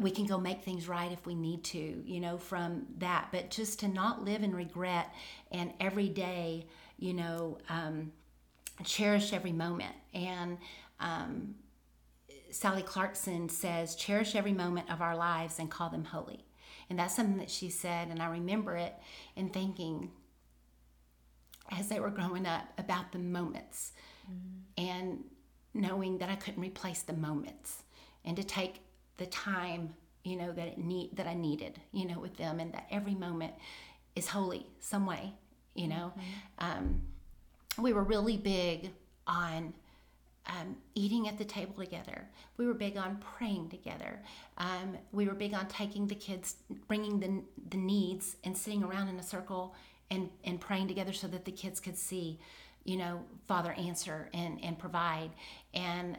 we can go make things right if we need to you know from that. But just to not live in regret and every day you know um, cherish every moment. And um, sally clarkson says cherish every moment of our lives and call them holy. And that's something that she said and i remember it and thinking as they were growing up about the moments and knowing that I couldn't replace the moments. And to take the time you know that it need that I needed you know with them and that every moment is holy some way you know um, we were really big on um, eating at the table together. We were big on praying together. Um, we were big on taking the kids, bringing the, the needs, and sitting around in a circle and, and praying together so that the kids could see, you know, Father answer and, and provide. And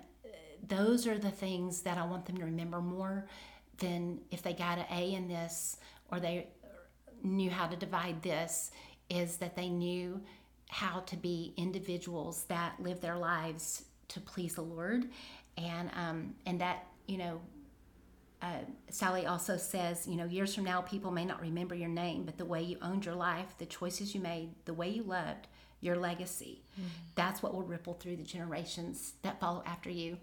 those are the things that I want them to remember more than if they got an A in this or they knew how to divide this, is that they knew how to be individuals that live their lives to please the Lord, and um, and that you know. Uh, Sally also says, you know, years from now, people may not remember your name, but the way you owned your life, the choices you made, the way you loved, your legacy, that's what will ripple through the generations that follow after you.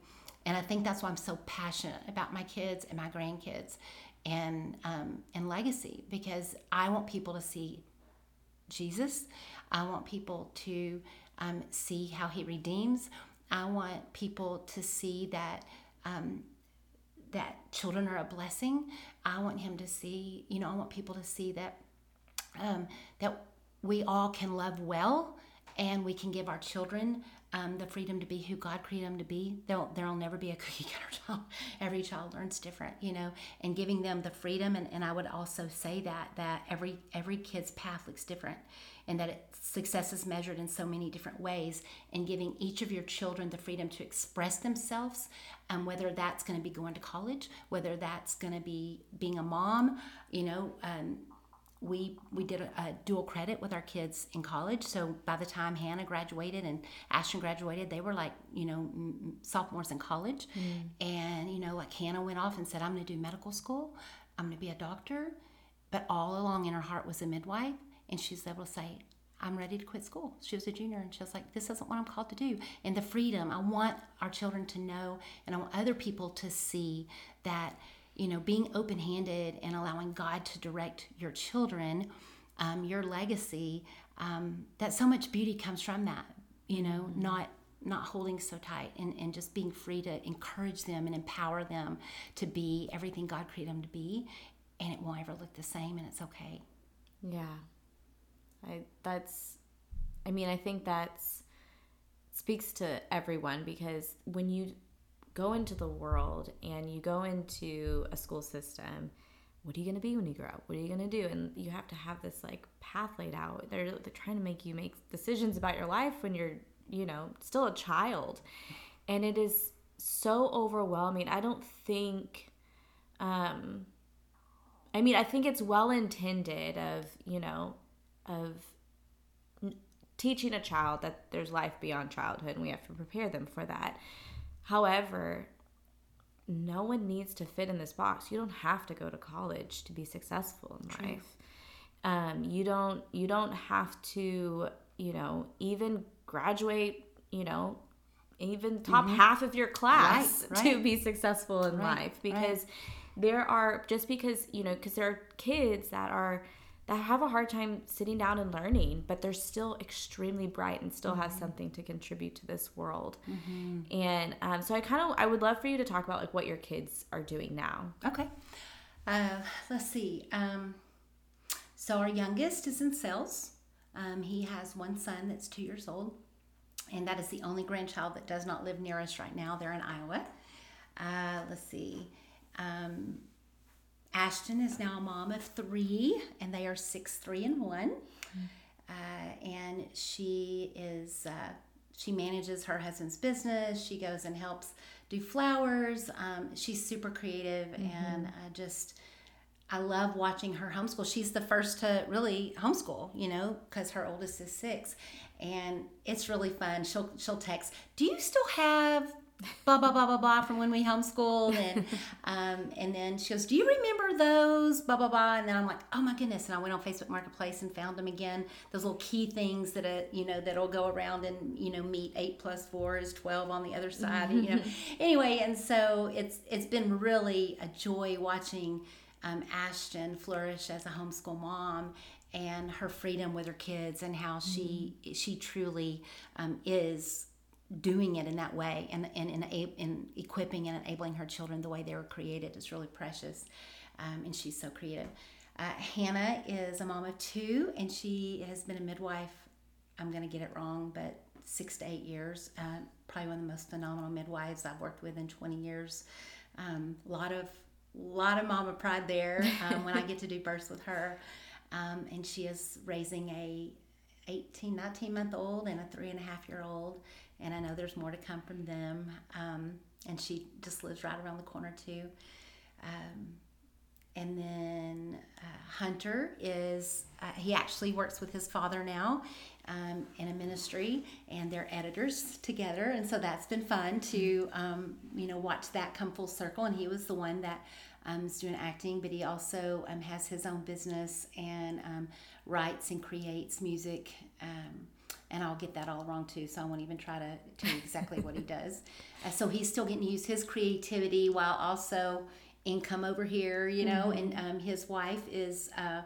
And I think that's why I'm so passionate about my kids and my grandkids and um, and legacy because I want people to see Jesus. I want people to um, see how He redeems. I want people to see that um, that children are a blessing. I want Him to see, you know, I want people to see that um, that we all can love well and we can give our children um, the freedom to be who God created them to be. There'll, there'll never be a cookie cutter child. Every child learns different, you know, and giving them the freedom. And, and I would also say that, that every, every kid's path looks different and that it, success is measured in so many different ways and giving each of your children the freedom to express themselves and um, whether that's going to be going to college whether that's going to be being a mom you know um, we we did a, a, dual credit with our kids in college. So by the time Hannah graduated and Ashton graduated, they were like you know m- sophomores in college. Mm. And you know like Hannah went off and said, "I'm going to do medical school. I'm going to be a doctor." But all along in her heart was a midwife, and she's able to say, I'm ready to quit school. She was a junior and she was like, This isn't what I'm called to do. And the freedom, I want our children to know and I want other people to see that you know, being open handed and allowing God to direct your children, um, your legacy, um, that so much beauty comes from that, you know, mm-hmm. not not holding so tight and, and just being free to encourage them and empower them to be everything God created them to be and it won't ever look the same and it's okay. Yeah. I that's I mean, I think that's speaks to everyone because when you go into the world and you go into a school system what are you going to be when you grow up? What are you going to do? And you have to have this like path laid out. They're, they're trying to make you make decisions about your life when you're you know still a child. And it is so overwhelming. I don't think um i mean i think it's well intended of you know of teaching a child that there's life beyond childhood and we have to prepare them for that However, no one needs to fit in this box. You don't have to go to college to be successful in True. life. Um, you don't you don't have to, you know, even graduate, you know, even top mm-hmm. half of your class right, right. to be successful in right, life because there are just because, you know, because there are kids that are that have a hard time sitting down and learning, but they're still extremely bright and still mm-hmm. have something to contribute to this world. Mm-hmm. And um, so I kind of I would love for you to talk about like what your kids are doing now. Okay, uh, let's see. Um, so our youngest is in sales. Um, he has one son that's two years old, and that is the only grandchild that does not live near us right now. They're in Iowa. Uh, let's see. Ashton is now a mom of three, and they are six, three, and one. Uh, and she is uh, she manages her husband's business. She goes and helps do flowers. Um, she's super creative, mm-hmm. and I just I love watching her homeschool. She's the first to really homeschool, you know, because her oldest is six, and it's really fun. She'll she'll text, "Do you still have blah blah blah blah blah from when we homeschooled and um, and then she goes do you remember those? blah blah blah. And then i'm like oh my goodness. And i went on facebook marketplace and found them again. Those little key things that uh, you know that'll go around and you know meet eight plus four is 12 on the other side and, you know. Anyway and so it's it's been really a joy watching um, ashton flourish as a homeschool mom and her freedom with her kids and how she mm-hmm. she truly um, is doing it in that way and, and in, in equipping and enabling her children the way they were created is really precious. Um, and she's so creative. Uh, Hannah is a mom of two, and she has been a midwife. I'm going to get it wrong, but six to eight years. Uh, probably one of the most phenomenal midwives I've worked with in 20 years. A um, lot of lot of mama pride there um, when I get to do births with her. Um, and she is raising a 18, 19 month old and a three and a half year old and I know there's more to come from them. Um, and she just lives right around the corner too. Um, and then uh, Hunter is, uh, he actually works with his father now um, in a ministry, and they're editors together. And so that's been fun to, um, you know, watch that come full circle. And he was the one that um, is doing acting, but he also um, has his own business and um, writes and creates music and I'll get that all wrong too, so I won't even try to tell you exactly what he does. Uh, so he's still getting to use his creativity while also income over here, you know. Mm-hmm. And um, his wife is uh,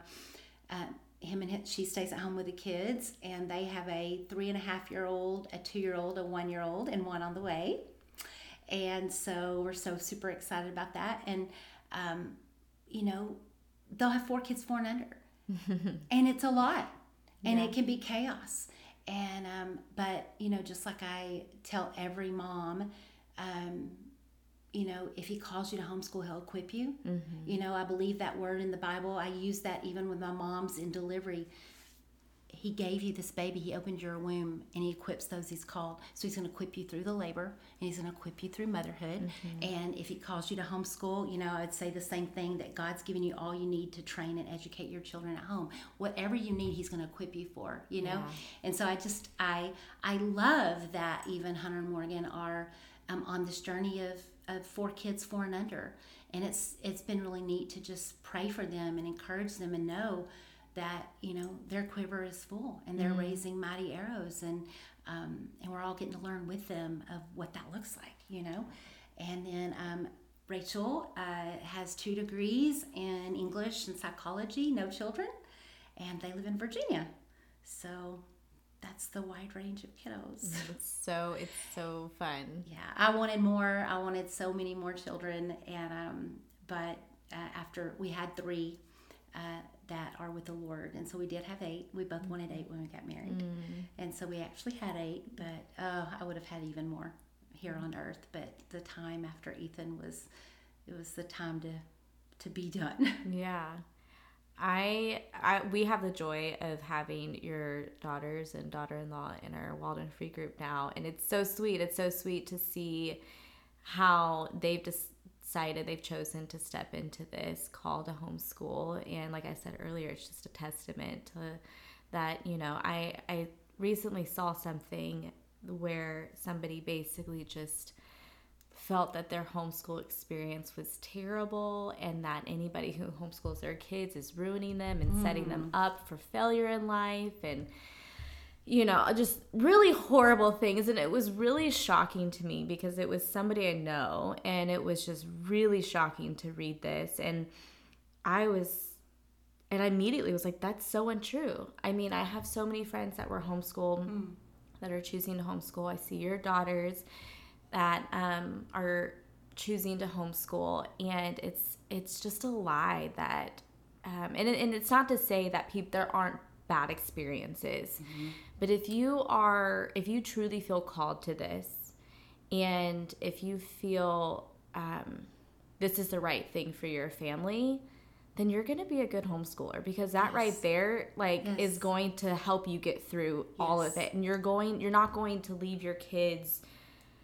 uh, him and his, she stays at home with the kids, and they have a three and a half year old, a two year old, a one year old, and one on the way. And so we're so super excited about that. And, um, you know, they'll have four kids, four and under. and it's a lot. And Yeah. it can be chaos. And, um, but, you know, just like I tell every mom, um, you know, if he calls you to homeschool, he'll equip you. You know, I believe that word in the Bible. I use that even with my moms in delivery. He gave you this baby, he opened your womb, and he equips those he's called. So he's going to equip you through the labor, and he's going to equip you through motherhood. And if he calls you to homeschool, you know, I would say the same thing that God's given you all you need to train and educate your children at home. Whatever you need, he's going to equip you for, you know? Yeah. And so I just, I, I love that even Hunter and Morgan are um, on this journey of, of four kids, four and under. And it's, it's been really neat to just pray for them and encourage them and know that you know their quiver is full and they're raising mighty arrows and um, and we're all getting to learn with them of what that looks like you know? And then um, rachel uh, has two degrees in english and psychology no children and they live in virginia. So that's the wide range of kiddos. It's so it's so fun. yeah i wanted more i wanted so many more children and um but uh, after we had three uh, that are with the lord. And so we did have eight. We both wanted eight when we got married. And so we actually had eight but uh, i would have had even more here on earth. But the time after ethan was it was the time to to be done. Yeah. I, I we have the joy of having your daughters and daughter-in-law in our Wild and Free group now. And it's so sweet. It's so sweet to see how they've decided they've chosen to step into this call to homeschool. And like I said earlier it's just a testament to that, you know, I I recently saw something where somebody basically just felt that their homeschool experience was terrible and that anybody who homeschools their kids is ruining them and setting them mm. up for failure in life. And you know just really horrible things and it was really shocking to me because it was somebody I know and it was just really shocking to read this and I was and I immediately was like that's so untrue. I mean, I have so many friends that were homeschooled that are choosing to homeschool. I see your daughters that um, are choosing to homeschool, and it's it's just a lie that, um, and and it's not to say that people there aren't bad experiences, but if you are if you truly feel called to this, and if you feel um, this is the right thing for your family. Then you're gonna be a good homeschooler because that right there, like, Yes. is going to help you get through all of it. And you're going, you're not going to leave your kids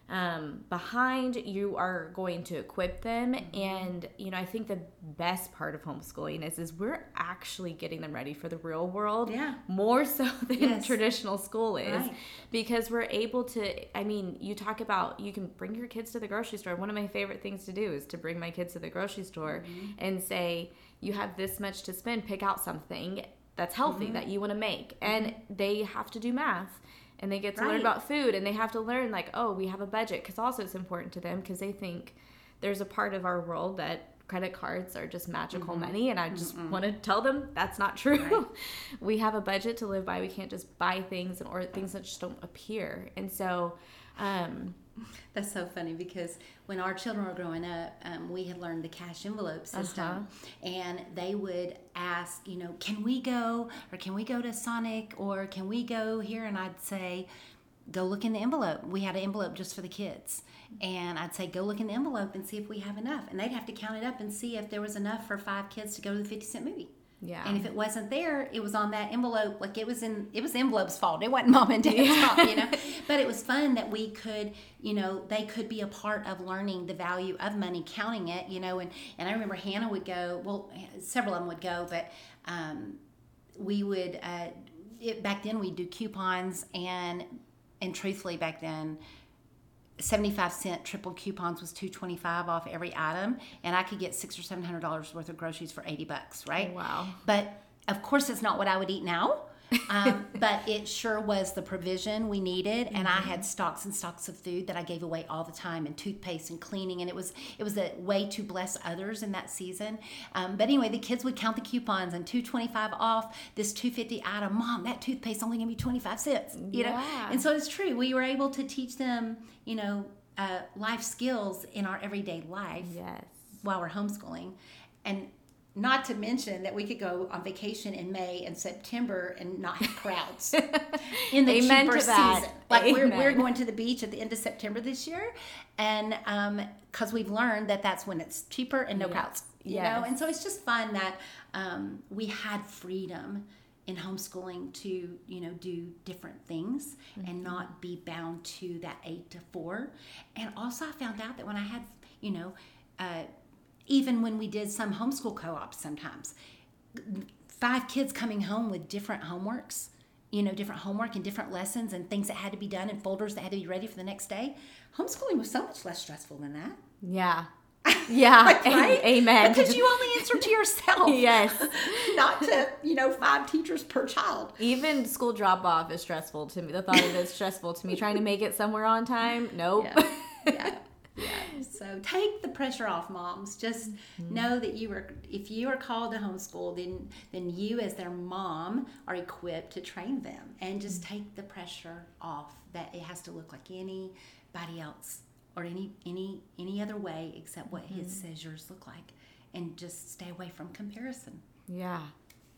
um, behind. You are going to equip them, Mm-hmm. and you know I think the best part of homeschooling is is we're actually getting them ready for the real world. Yeah. more so than Yes. traditional school is, Right. because we're able to. I mean, you talk about you can bring your kids to the grocery store. One of my favorite things to do is to bring my kids to the grocery store Mm-hmm. and say, "You have this much to spend. Pick out something." That's healthy Mm-hmm. that you want to make, and they have to do math and they get to learn about food and they have to learn like oh we have a budget because also it's important to them because they think there's a part of our world that credit cards are just magical Mm-hmm. money and i just want to tell them that's not true. We have a budget to live by. We can't just buy things and or things that just don't appear. And so um That's so funny because when our children were growing up, um, we had learned the cash envelope system, and they would ask, you know, can we go or can we go to Sonic or can we go here? And I'd say, go look in the envelope. We had an envelope just for the kids, and I'd say, go look in the envelope and see if we have enough. And they'd have to count it up and see if there was enough for five kids to go to the fifty cent movie. Yeah And if it wasn't there, it was on that envelope. Like it was in, it was the envelope's fault. It wasn't mom and dad's fault, you know. But it was fun that we could, you know, they could be a part of learning the value of money, counting it, you know. And and I remember Hannah would go. Well, several of them would go, but um, we would. Uh, it, back then, we'd do coupons, and and truthfully, back then. 75 cent triple coupons was 225 off every item and i could get six or seven hundred dollars worth of groceries for 80 bucks right oh, wow but of course, it's not what I would eat now. Um, but it sure was the provision we needed, and I had stocks and stocks of food that I gave away all the time, and toothpaste and cleaning, and it was it was a way to bless others in that season. Um, but anyway, the kids would count the coupons and two twenty five off, this two fifty item. Mom, that toothpaste only gave me twenty five cents. You know, Yeah. and so it's true. We were able to teach them, you know, uh, life skills in our everyday life Yes. while we're homeschooling. And not to mention that we could go on vacation in May and September and not have crowds in the Amen cheaper season. Like we're, we're going to the beach at the end of September this year, and because we've learned that that's when it's cheaper and no Yeah. crowds. You Yes. know, and so it's just fun that um, we had freedom in homeschooling to you know do different things Mm-hmm. and not be bound to that eight to four and also i found out that when i had you know uh, even when we did some homeschool co-ops sometimes five kids coming home with different homeworks you know different homework and different lessons and things that had to be done and folders that had to be ready for the next day homeschooling was so much less stressful than that Yeah. Yeah. Like, right? Amen. because you only answer to yourself yes. not to you know five teachers per child Even school drop off is stressful to me. The thought of it is stressful to me. Trying to make it somewhere on time. Nope. yeah. yeah. Yeah. So take the pressure off, moms. Just mm-hmm. know that you are if you are called to homeschool, then then you as their mom are equipped to train them and just mm-hmm. take the pressure off that it has to look like anybody else or any any any other way except what his mm-hmm. says yours look like. And just stay away from comparison. yeah.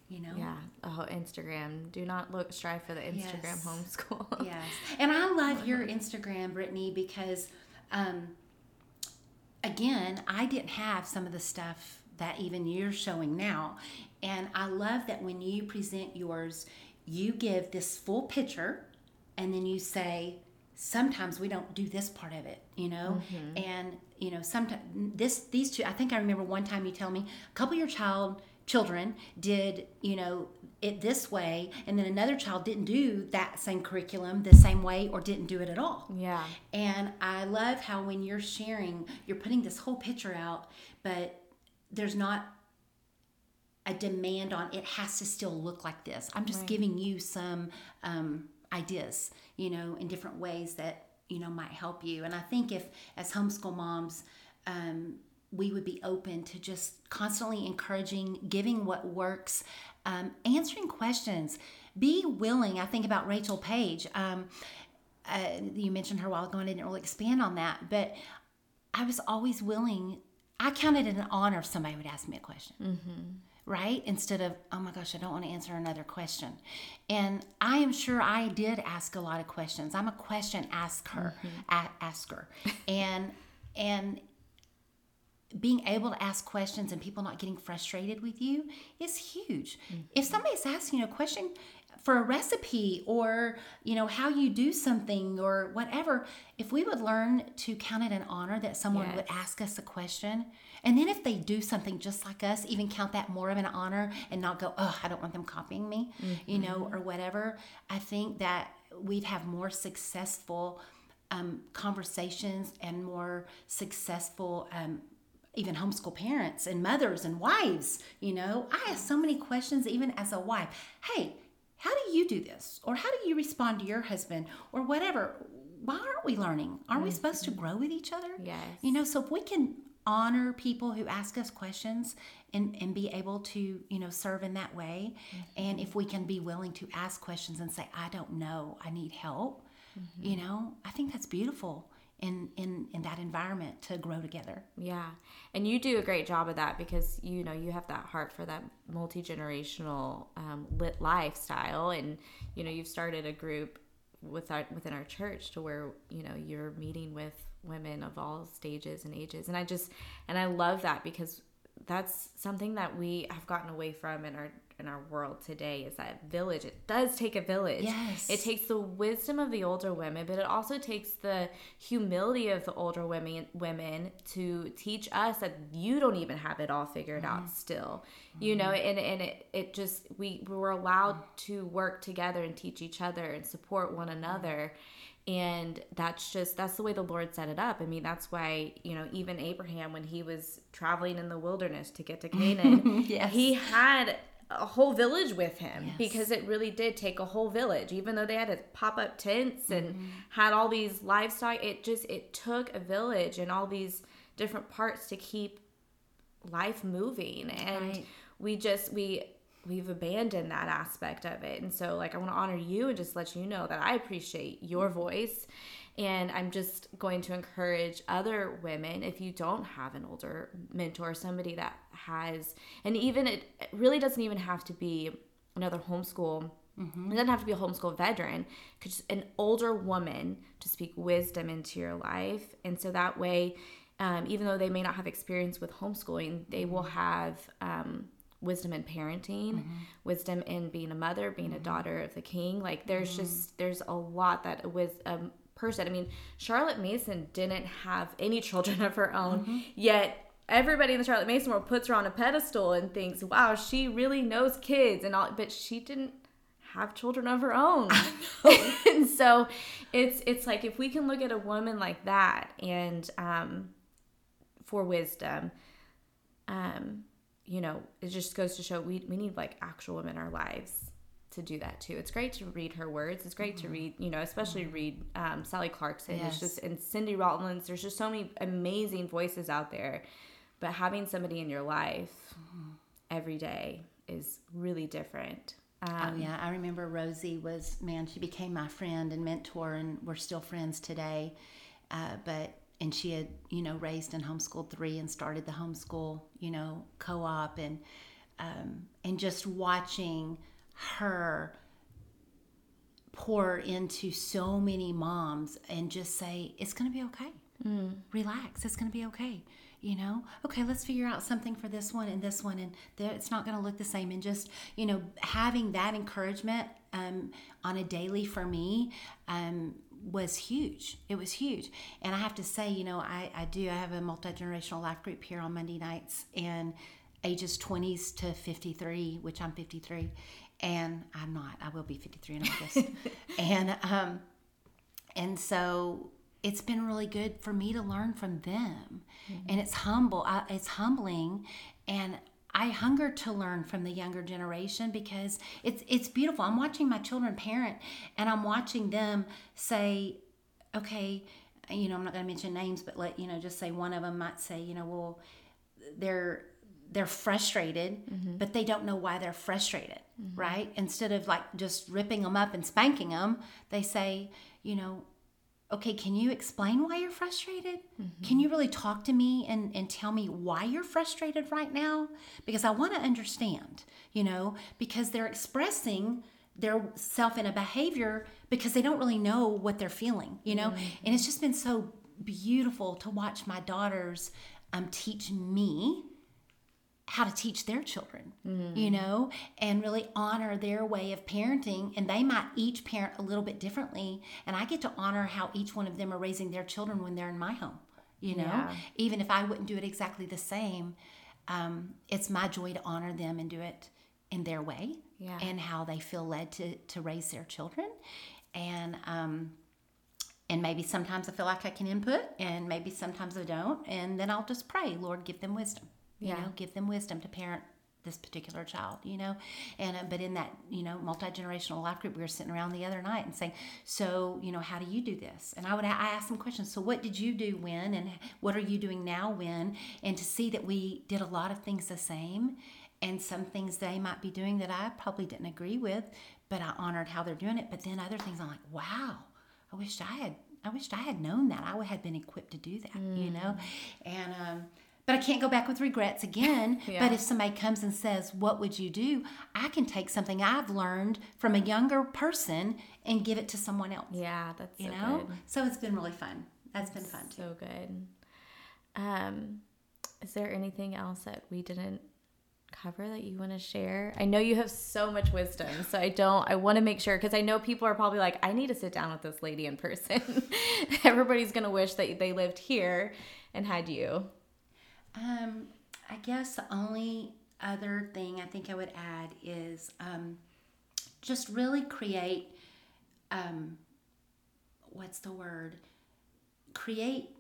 You know? Yeah. Oh, Instagram. Do not look strive for the Instagram Yes. homeschool. yes and i love your instagram brittany because um, again i didn't have some of the stuff that even you're showing now. And i love that when you present yours you give this full picture and then you say sometimes we don't do this part of it you know? Mm-hmm. And you know sometimes this these two i think i remember one time you tell me a couple of your child children did you know it this way and then another child didn't do that same curriculum the same way or didn't do it at all Yeah. and I love how when you're sharing, you're putting this whole picture out, but there's not a demand on it has to still look like this. I'm just Right. giving you some um, ideas, you know, in different ways that, you know, might help you. And I think if, as homeschool moms, um, we would be open to just constantly encouraging, giving what works, um, answering questions. Be willing. I think about Rachel Page. Um, uh, you mentioned her a while ago, and I didn't really expand on that, but I was always willing. I counted it an honor if somebody would ask me a question, right? Instead of, oh my gosh, I don't want to answer another question. And I am sure I did ask a lot of questions. I'm a question asker, a- asker, and and being able to ask questions and people not getting frustrated with you is huge. If somebody's asking you a question for a recipe or, you know, how you do something or whatever, if we would learn to count it an honor that someone would ask us a question, and then if they do something just like us, even count that more of an honor and not go, oh, I don't want them copying me, you know, or whatever, I think that we'd have more successful um, conversations and more successful um, even homeschool parents and mothers and wives you know? I ask so many questions even as a wife. Hey how do you do this? Or how do you respond to your husband? Or whatever. Why aren't we learning? Aren't we supposed to mm-hmm. grow with each other? Yes. you know so if we can honor people who ask us questions and, and be able to you know serve in that way mm-hmm. and if we can be willing to ask questions and say i don't know. I need help mm-hmm. you know? I think that's beautiful in in in that environment to grow together. Yeah. And you do a great job of that because you know you have that heart for that multi-generational um, lit lifestyle. And you know you've started a group with our, within our church to where you know you're meeting with women of all stages and ages. And I just and I love that because that's something that we have gotten away from in our in our world today is that village it does take a village. Yes. it takes the wisdom of the older women but it also takes the humility of the older women women to teach us that you don't even have it all figured out mm-hmm. still. You know mm-hmm. and, and it, it just we, we were allowed to work together and teach each other and support one another. And that's just that's the way the lord set it up. I mean that's why you know even abraham when he was traveling in the wilderness to get to canaan Yes. he had a whole village with him Yes. because it really did take a whole village even though they had to pop up tents and Mm-hmm. had all these livestock it just it took a village and all these different parts to keep life moving and Right. we just we we've abandoned that aspect of it and so like i want to honor you and just let you know that i appreciate your voice and i'm just going to encourage other women if you don't have an older mentor somebody that has and even it, it really doesn't even have to be another homeschool mm-hmm. it doesn't have to be a homeschool veteran because an older woman to speak wisdom into your life. And so that way um, even though they may not have experience with homeschooling they will mm-hmm. have um, wisdom in parenting mm-hmm. wisdom in being a mother being a daughter of the king. Like there's just there's a lot that with a um, person. I mean charlotte mason didn't have any children of her own. Yet everybody in the charlotte mason world puts her on a pedestal and thinks wow she really knows kids and all but she didn't have children of her own. And so it's it's like if we can look at a woman like that and um for wisdom um you know it just goes to show we, we need like actual women in our lives to do that too. It's great to read her words. It's great to read you know especially read um, sally clarkson. Yes. it's just and cindy rollins there's just so many amazing voices out there. But having somebody in your life every day is really different. Um, Oh yeah, I remember Rosie was man. She became my friend and mentor, and we're still friends today. Uh, but and she had you know raised and homeschooled three and started the homeschool you know co-op and um, and just watching her pour into so many moms and just say it's going to be okay. Relax. It's going to be okay. You know? Okay let's figure out something for this one and this one and there, it's not going to look the same. And just you know having that encouragement um, on a daily for me um, was huge. It was huge. And i have to say you know i, I do i have a multi-generational life group here on monday nights and ages 20s to 53 which i'm 53 and i'm not. I will be 53 in august. And um and so it's been really good for me to learn from them. And it's humble I, it's humbling. And i hunger to learn from the younger generation because it's it's beautiful. I'm watching my children parent and i'm watching them say okay you know i'm not going to mention names but let you know just say one of them might say you know well they're they're frustrated mm-hmm. but they don't know why they're frustrated mm-hmm. right? Instead of like just ripping them up and spanking them they say you know okay can you explain why you're frustrated? Mm-hmm. Can you really talk to me and, and tell me why you're frustrated right now? Because i want to understand you know because they're expressing their self in a behavior because they don't really know what they're feeling you know? And it's just been so beautiful to watch my daughters um, teach me how to teach their children, you know, and really honor their way of parenting. And they might each parent a little bit differently. And I get to honor how each one of them are raising their children when they're in my home, you know, Yeah. even if I wouldn't do it exactly the same. Um, it's my joy to honor them and do it in their way Yeah. and how they feel led to, to raise their children. And, um, and maybe sometimes I feel like I can input, and maybe sometimes I don't. And then I'll just pray, Lord, give them wisdom. You Yeah. know, give them wisdom to parent this particular child. You know, and uh, but in that you know multi generational life group, we were sitting around the other night and saying, so you know, how do you do this? And I would I asked them questions. So what did you do when, and what are you doing now when? And to see that we did a lot of things the same, and some things they might be doing that I probably didn't agree with, but I honored how they're doing it. But then other things I'm like, wow, I wished I had I wished I had known that. I would have been equipped to do that, you know? And um but I can't go back with regrets again. Yeah. But if somebody comes and says, What would you do? I can take something I've learned from a younger person and give it to someone else. yeah that's You so know? good. So it's been really fun. That's been fun too. so good um is there anything else that we didn't cover that you want to share i know you have so much wisdom so i don't i want to make sure because i know people are probably like i need to sit down with this lady in person everybody's gonna wish that they lived here and had you Um, I guess the only other thing I think I would add is um, just really create um, what's the word? Create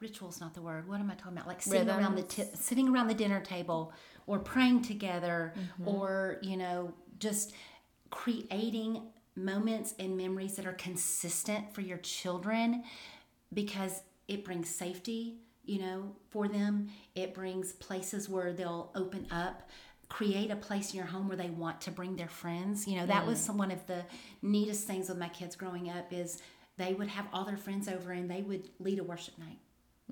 ritual's not the word. What am I talking about? Like sitting around the t- sitting around the dinner table, or praying together, Mm-hmm. or you know, just creating moments and memories that are consistent for your children, because it brings safety, you know, for them. It brings places where they'll open up. Create a place in your home where they want to bring their friends. You know, that was mm. some, one of the neatest things with my kids growing up is they would have all their friends over and they would lead a worship night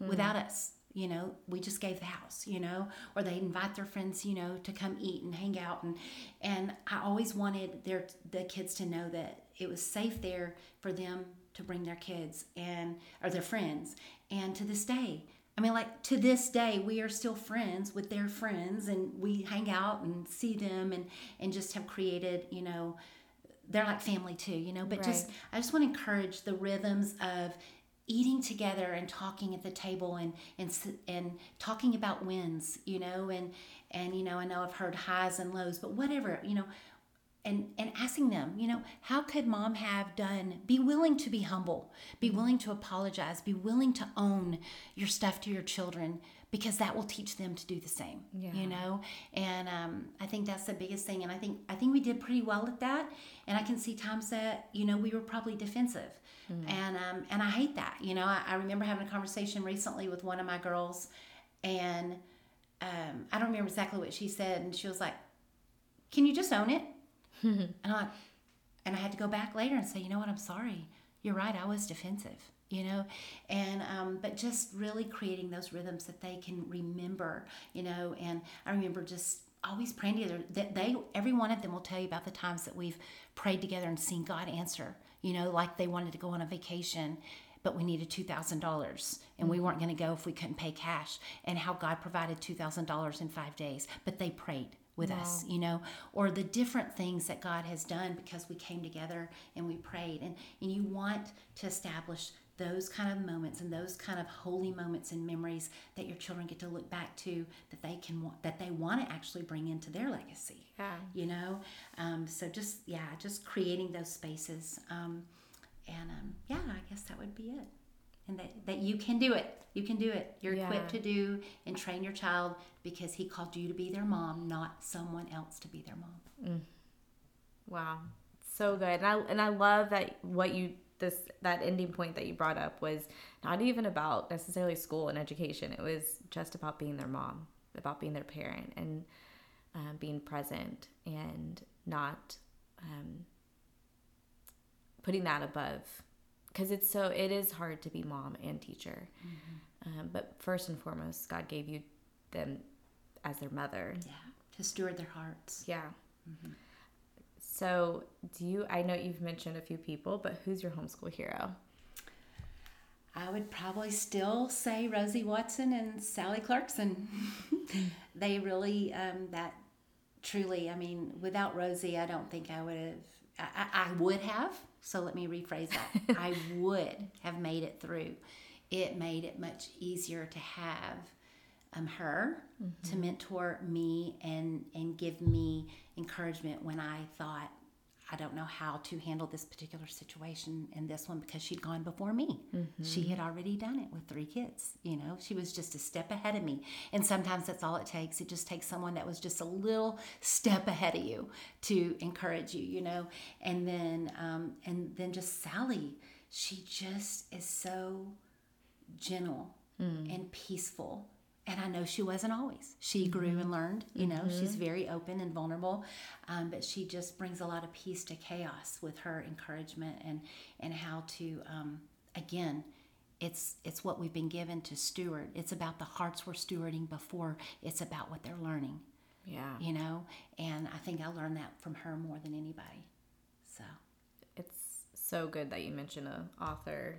mm. without us you know we just gave the house you know or they invite their friends you know to come eat and hang out and and i always wanted their the kids to know that it was safe there for them to bring their kids and or their friends and to this day i mean like to this day we are still friends with their friends and we hang out and see them and and just have created you know they're like family too, you know. But just I just want to encourage the rhythms of eating together and talking at the table and and and talking about wins, you know, and and you know I know I've heard highs and lows, but whatever, you know, and and asking them, you know, how could mom have done? Be willing to be humble, be willing to apologize, be willing to own your stuff to your children because that will teach them to do the same. You know, and um, I think that's the biggest thing. And I think I think we did pretty well at that. And I can see times that you know we were probably defensive, and um, and I hate that. You know, I, I remember having a conversation recently with one of my girls, and um, I don't remember exactly what she said, and she was like, "Can you just own it?" and I'm and I had to go back later and say, you know what, I'm sorry. You're right. I was defensive, you know, and um, but just really creating those rhythms that they can remember, you know. And I remember just always praying together. That they, every one of them, will tell you about the times that we've prayed together and seen God answer. You know, like they wanted to go on a vacation. But we needed two thousand dollars, and we weren't going to go if we couldn't pay cash. And how God provided two thousand dollars in five days, but they prayed with us, you know, or the different things that God has done because we came together and we prayed. And, and you want to establish those kind of moments and those kind of holy moments and memories that your children get to look back to that they can want that they want to actually bring into their legacy. Yeah. You know? Um, so just yeah, just creating those spaces. Um, and um, yeah, I guess that would be it. And that, that you can do it. You can do it. You're equipped to do and train your child because he called you to be their mom, not someone else to be their mom. Wow, so good, and I and I love that what you this that ending point that you brought up was not even about necessarily school and education. It was just about being their mom, about being their parent, and um, being present and not um, putting that above because it's so it is hard to be mom and teacher. Um, but first and foremost, God gave you them as their mother. Yeah, to steward their hearts. Yeah. So, do you? I know you've mentioned a few people, but who's your homeschool hero? I would probably still say Rosie Watson and Sally Clarkson. they really, um, that truly, I mean, without Rosie, I don't think I would have, I, I would have. So let me rephrase that. I would have made it through. It made it much easier to have um, her to mentor me and, and give me encouragement when I thought, I don't know how to handle this particular situation in this one because she'd gone before me. She had already done it with three kids. You know, she was just a step ahead of me. And sometimes that's all it takes. It just takes someone that was just a little step ahead of you to encourage you. You know, and then um, and then just Sally. She just is so gentle and peaceful. And I know she wasn't always. She grew and learned. You know, she's very open and vulnerable, um, but she just brings a lot of peace to chaos with her encouragement and and how to um, again. It's it's what we've been given to steward. It's about the hearts we're stewarding before it's about what they're learning. Yeah. You know, and I think I learned that from her more than anybody. So It's so good that you mention a author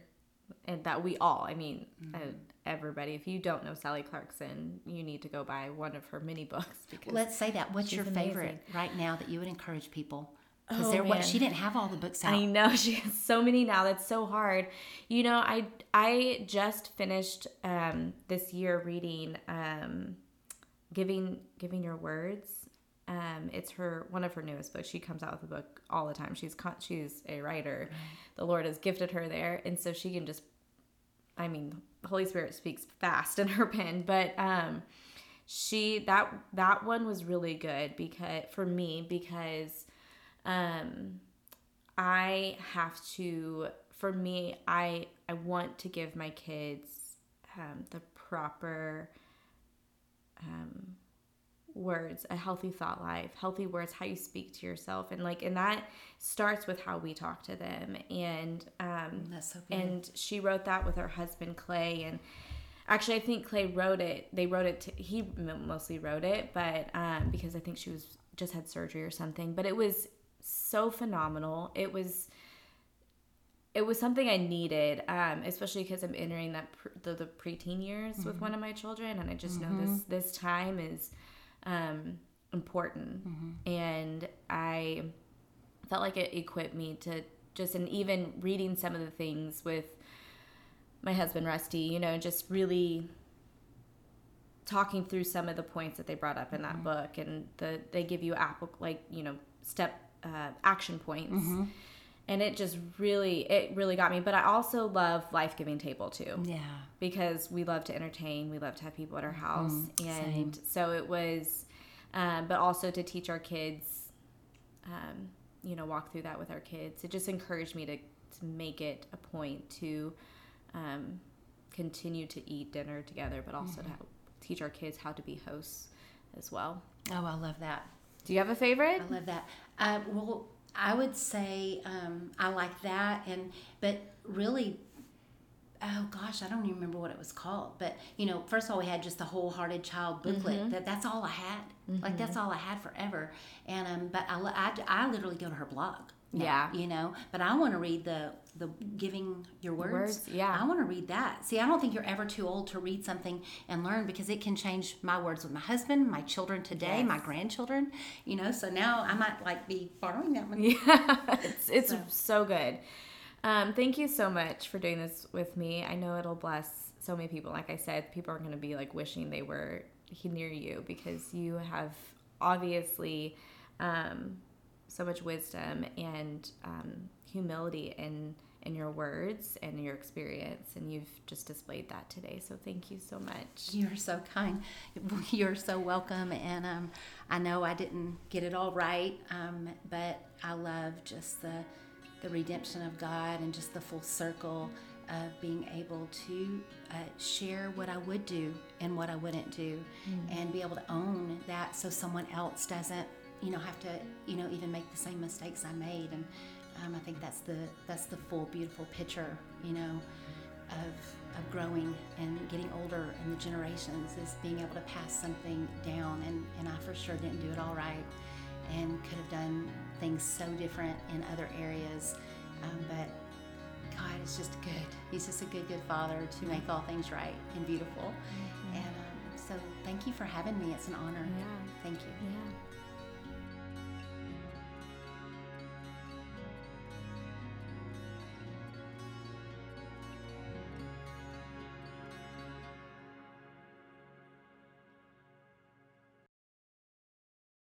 and that we all, I mean, uh, everybody, if you don't know Sally Clarkson, you need to go buy one of her mini books because let's say that. What's she's your favorite right now that you would encourage people? Because Oh, there, what man. she didn't have all the books out. I know she has so many now. That's so hard. You know, I I just finished um, this year reading um, giving giving your words. Um, it's her one of her newest books. She comes out with a book all the time. She's con- she's a writer. The Lord has gifted her there, and so she can just I mean, the Holy Spirit speaks fast in her pen, but um, she that that one was really good because for me because um, I have to for me I I want to give my kids um, the proper um, words a healthy thought life healthy words how you speak to yourself and like and that starts with how we talk to them and um That's so and she wrote that with her husband clay and actually i think clay wrote it they wrote it to, he mostly wrote it but um because i think she was just had surgery or something but it was so phenomenal. It was it was something I needed, um, especially because I'm entering that pre- the, the preteen years with one of my children, and I just know this this time is um, important, and I felt like it equipped me to just and even reading some of the things with my husband Rusty, you know, just really talking through some of the points that they brought up in that book, and the they give you apple like you know step uh, action points and it just really it really got me but i also love life giving table too yeah. because we love to entertain we love to have people at our house Mm-hmm. and so it was um, but also to teach our kids um, you know walk through that with our kids it just encouraged me to, to make it a point to um, continue to eat dinner together but also Mm-hmm. to teach our kids how to be hosts as well Oh, I love that. do you have a favorite I love that. Uh, well, I would say um, I like that, and but really, oh gosh, I don't even remember what it was called. But you know, first of all, we had just the wholehearted child booklet. That that's all I had. Like that's all I had forever. And um, but I, I I literally go to her blog. Yeah. you know, but I want to read the the giving your words. Words, yeah. I want to read that. See, I don't think you're ever too old to read something and learn because it can change my words with my husband, my children today, my grandchildren. You know, so now I might like be borrowing that one. Yeah, it's it's so, good. Um, thank you so much for doing this with me. I know it'll bless so many people. Like I said, people are going to be like wishing they were near you because you have obviously um, so much wisdom and um, humility in in your words and your experience, and you've just displayed that today. So thank you so much. You're so kind. You're so welcome. And um, I know I didn't get it all right, um, but I love just the the redemption of God and just the full circle of being able to uh, share what I would do and what I wouldn't do, and be able to own that so someone else doesn't, you know, have to, you know, even make the same mistakes I made. And um, I think that's the that's the full beautiful picture, you know, of, of growing and getting older and the generations is being able to pass something down. And, and I for sure didn't do it all right and could have done things so different in other areas. Um, but God is just good. He's just a good good father to make all things right and beautiful. And um, so thank you for having me. It's an honor. Yeah. thank you. Yeah.